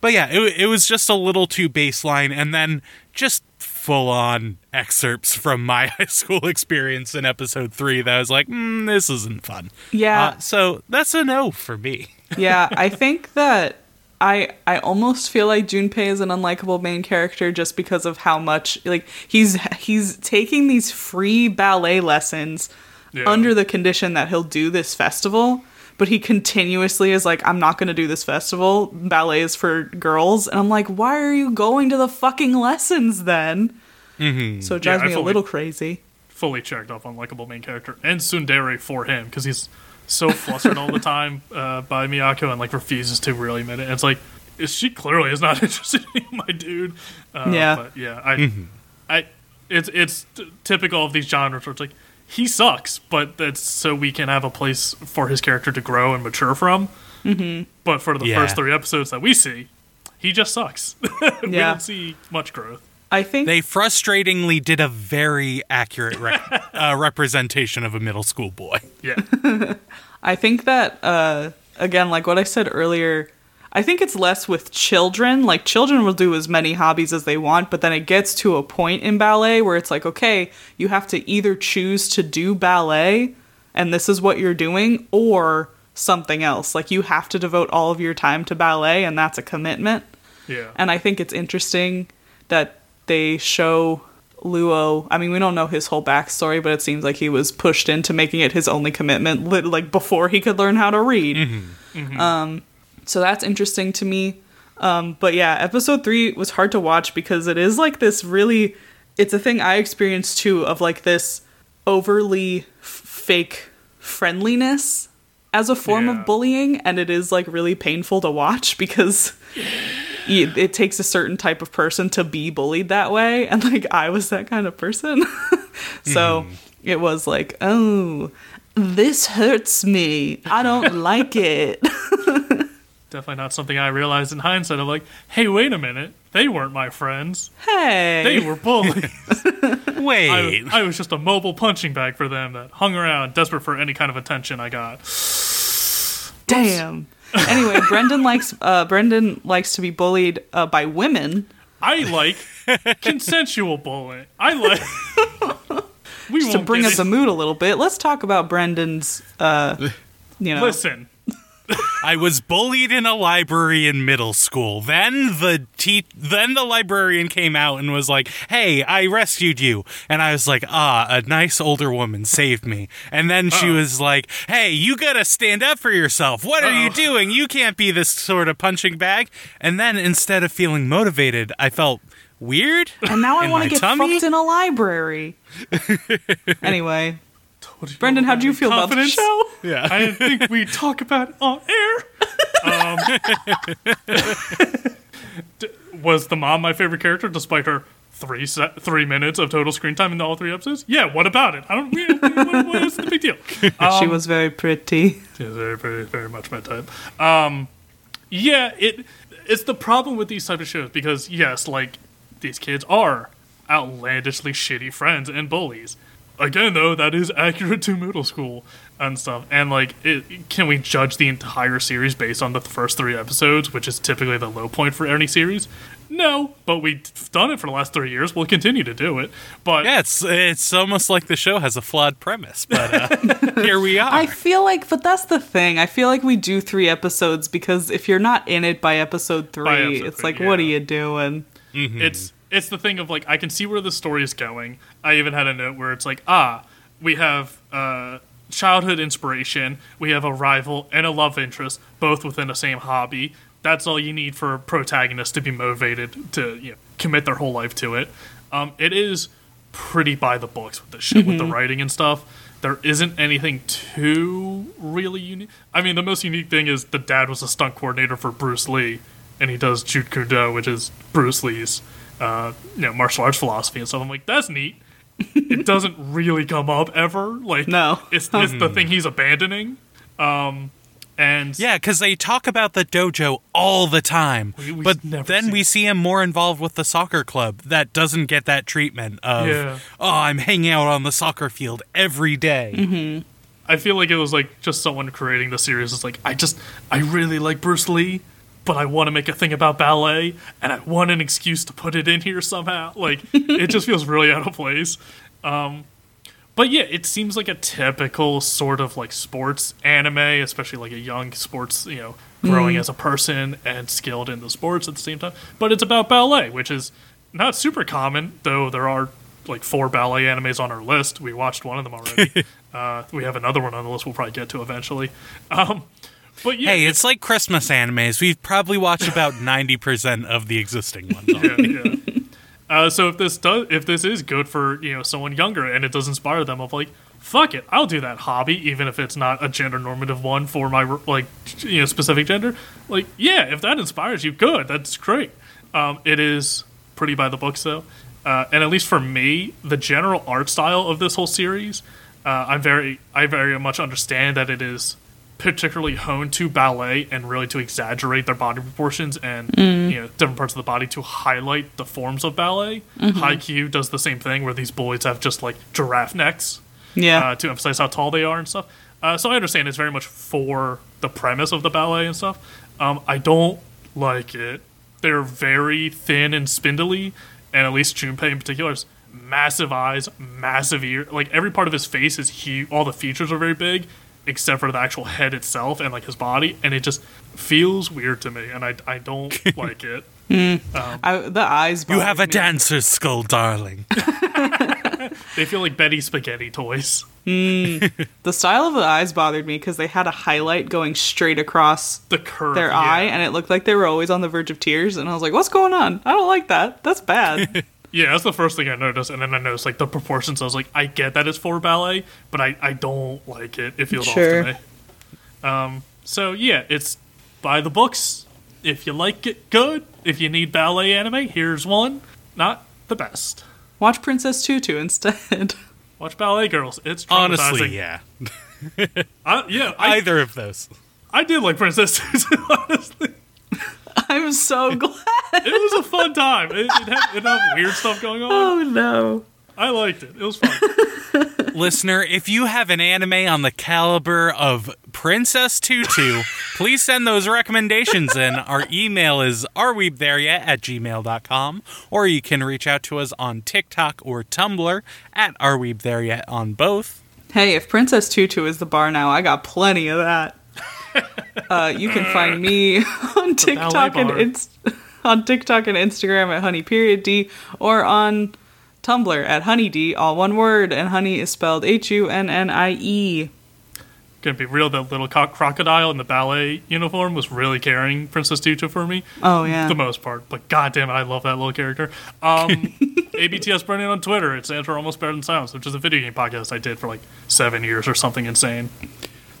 but yeah it, it was just a little too baseline and then just full on excerpts from my [laughs] high school experience in episode 3 that I was like mm, this isn't fun. Yeah. uh, so that's a no for me. Yeah, [laughs] I think that I I almost feel like Junpei is an unlikable main character just because of how much like he's he's taking these free ballet lessons Yeah. under the condition that he'll do this festival, but he continuously is like I'm not going to do this festival. Ballet is for girls, and I'm like, why are you going to the fucking lessons then? Mm-hmm. So it drives I me a little crazy. fully checked off unlikable main character and tsundere for him because he's so flustered all the time uh, by Miyako and like refuses to really admit it. And it's like is- she clearly is not [laughs] interested in my dude. Uh, Yeah. but yeah. I, I, it's it's t- typical of these genres where it's like he sucks, but that's so we can have a place for his character to grow and mature from. Mm-hmm. But for the Yeah. first three episodes that we see, he just sucks. [laughs] we Yeah. don't see much growth. I think they frustratingly did a very accurate rec- [laughs] uh, representation of a middle school boy. Yeah. [laughs] I think that uh, again, like what I said earlier, I think it's less with children. Like children will do as many hobbies as they want, but then it gets to a point in ballet where it's like, okay, you have to either choose to do ballet, and this is what you're doing, or something else. Like you have to devote all of your time to ballet, and that's a commitment. Yeah. And I think it's interesting that they show Luo. I mean, we don't know his whole backstory, but it seems like he was pushed into making it his only commitment, like before he could learn how to read. Um, so that's interesting to me. Um, but yeah, episode three was hard to watch because it is like this really. It's a thing I experienced too of like this overly f- fake friendliness as a form Yeah. of bullying, and it is like really painful to watch because [laughs] it takes a certain type of person to be bullied that way. [laughs] And like i was that kind of person. [laughs] So mm-hmm. it was like oh this hurts me. I don't [laughs] like it. Definitely not something I realized in hindsight. of like, hey, wait a minute, they weren't my friends. hey. They were bullies. Wait, I, I was just a mobile punching bag for them that hung around, desperate for any kind of attention I got. damn anyway brendan likes uh brendan likes to be bullied uh, by women I like consensual bullying. I like. [laughs] we to bring up the mood a little bit let's talk about brendan's uh you know Listen, I was bullied in a library in middle school. Then the te- then the librarian came out and was like, "Hey, I rescued you." And I was like, "Ah, a nice older woman saved me." And then she was like, "Hey, you got to stand up for yourself. What are you Uh-oh. doing? You can't be this sort of punching bag." And then instead of feeling motivated, I felt weird. and now i want to get tummy? fucked in a library [laughs] anyway Told you brendan how do you feel about the confidence. show Yeah. I didn't think we'd talk about it on air. Um, [laughs] d- was the mom my favorite character, despite her three se- three minutes of total screen time in all three episodes? Yeah. What about it? I don't. What, what is the big deal? [laughs] she was very pretty Yeah, very, very, very much my type. Um, yeah, it it's the problem with these type of shows because yes, like these kids are outlandishly shitty friends and bullies. Again, though, that is accurate to middle school and stuff. And like, it, can we judge the entire series based on the first three episodes, which is typically the low point for any series? No, but we've done it for the last three years. We'll continue to do it. But Yeah, it's it's almost like the show has a flawed premise, but uh, [laughs] here we are. I feel like, but that's the thing. I feel like we do three episodes because if you're not in it by episode three, episode it's three, like, what are you doing? It's it's the thing of like I can see where the story is going. I even had a note where it's like, ah, we have uh, childhood inspiration, we have a rival and a love interest, both within the same hobby. That's all you need for a protagonist to be motivated to you know, commit their whole life to it. Um, it is pretty by the books with the shit with the writing and stuff. There isn't anything too really unique. I mean, the most unique thing is the dad was a stunt coordinator for Bruce Lee, and he does Jeet Kune which is Bruce Lee's uh, you know martial arts philosophy and stuff. I'm like, that's neat. it [laughs] doesn't really come up ever. Like, No. it's it's the thing he's abandoning. Um, And Yeah, because they talk about the dojo all the time, We- we but then we it. see him more involved with the soccer club that doesn't get that treatment of Yeah. oh, I'm hanging out on the soccer field every day." Mm-hmm. I feel like it was like just someone creating the series is like, I just, I really like Bruce Lee, but I want to make a thing about ballet, and I want an excuse to put it in here somehow. Like, it just feels really out of place. Um, but yeah, it seems like a typical sort of like sports anime, especially like a young sports, you know, growing as a person and skilled in the sports at the same time. But it's about ballet, which is not super common, though there are like four ballet animes on our list. We watched one of them already. [laughs] uh, we have another one on the list we'll probably get to eventually. Um, but yeah, Hey, it's like Christmas animes. We've probably watched about [laughs] 90% of the existing ones. yeah, yeah. Uh, so if this does, if this is good for you know someone younger and it does inspire them of like, fuck it, I'll do that hobby even if it's not a gender normative one for my like you know specific gender. Like, yeah, if that inspires you, good, that's great. Um, it is pretty by the books though, uh, and at least for me, the general art style of this whole series, uh, I'm very, I very much understand that it is particularly honed to ballet and really to exaggerate their body proportions and you know different parts of the body to highlight the forms of ballet. Haikyuu does the same thing where these boys have just like giraffe necks Yeah. uh, to emphasize how tall they are and stuff. Uh, so I understand it's very much for the premise of the ballet and stuff. Um, I don't like it. They're very thin and spindly, and at least Junpei in particular has massive eyes, massive ear. Like every part of his face is huge. All the features are very big, except for the actual head itself and like his body, and it just feels weird to me, and I I don't [laughs] like it. Hmm. Um, I, the eyes. You have a me. dancer's skull, darling. [laughs] They feel like Betty Spaghetti toys. Hmm. The style of the eyes bothered me because they had a highlight going straight across The curve, their yeah. eye, and it looked like they were always on the verge of tears. And I was like, "What's going on? I don't like that. That's bad." [laughs] Yeah, that's the first thing I noticed, and then I noticed like the proportions. I was like, I get that it's for ballet, but I, I don't like it. It feels Sure. off to me. Um, so yeah, it's buy the books. If you like it, good. If you need ballet anime, here's one. Not the best. Watch Princess Tutu instead. [laughs] Watch Ballet Girls. It's Honestly, yeah. I, yeah. [laughs] I, Either of those. I did like Princess Tutu. [laughs] Honestly, [laughs] I'm so glad. it was a fun time. It, it had enough weird stuff going on. Oh no. I liked it. It was fun. [laughs] Listener, if you have an anime on the caliber of Princess Tutu, please send those recommendations in. Our email is areweebthereyet at gmail.com, or you can reach out to us on TikTok or Tumblr at areweebthereyet on both. Hey, if Princess Tutu is the bar now, I got plenty of that. Uh, you can find me [laughs] on TikTok and inst- on TikTok and Instagram at honey period d or on Tumblr at honey d, all one word, and honey is spelled H U N N I E. Gonna be real. That little co- crocodile in the ballet uniform was really carrying Princess Tutu for me. Oh yeah. the most part. But goddamn it, I love that little character. Um, [laughs] ABTS Brendan on Twitter. It's Answer Almost Better Than Sounds, which is a video game podcast I did for like seven years or something insane.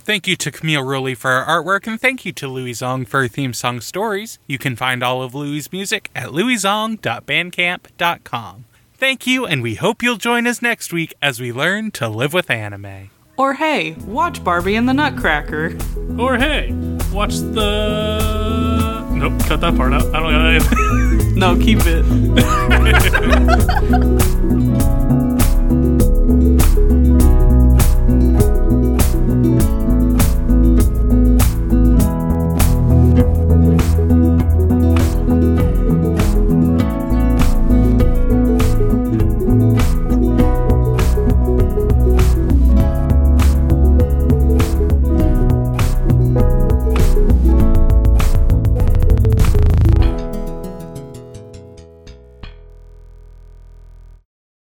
Thank you to Camille Rowley for our artwork, and thank you to Louie Zong for her theme song stories. You can find all of Louie's music at louiezong.bandcamp.com. Thank you, and we hope you'll join us next week as we learn to live with anime. Or hey, watch Barbie and the Nutcracker. Or hey, watch the. Nope, cut that part out. I don't got anything. [laughs] No, keep it. [laughs]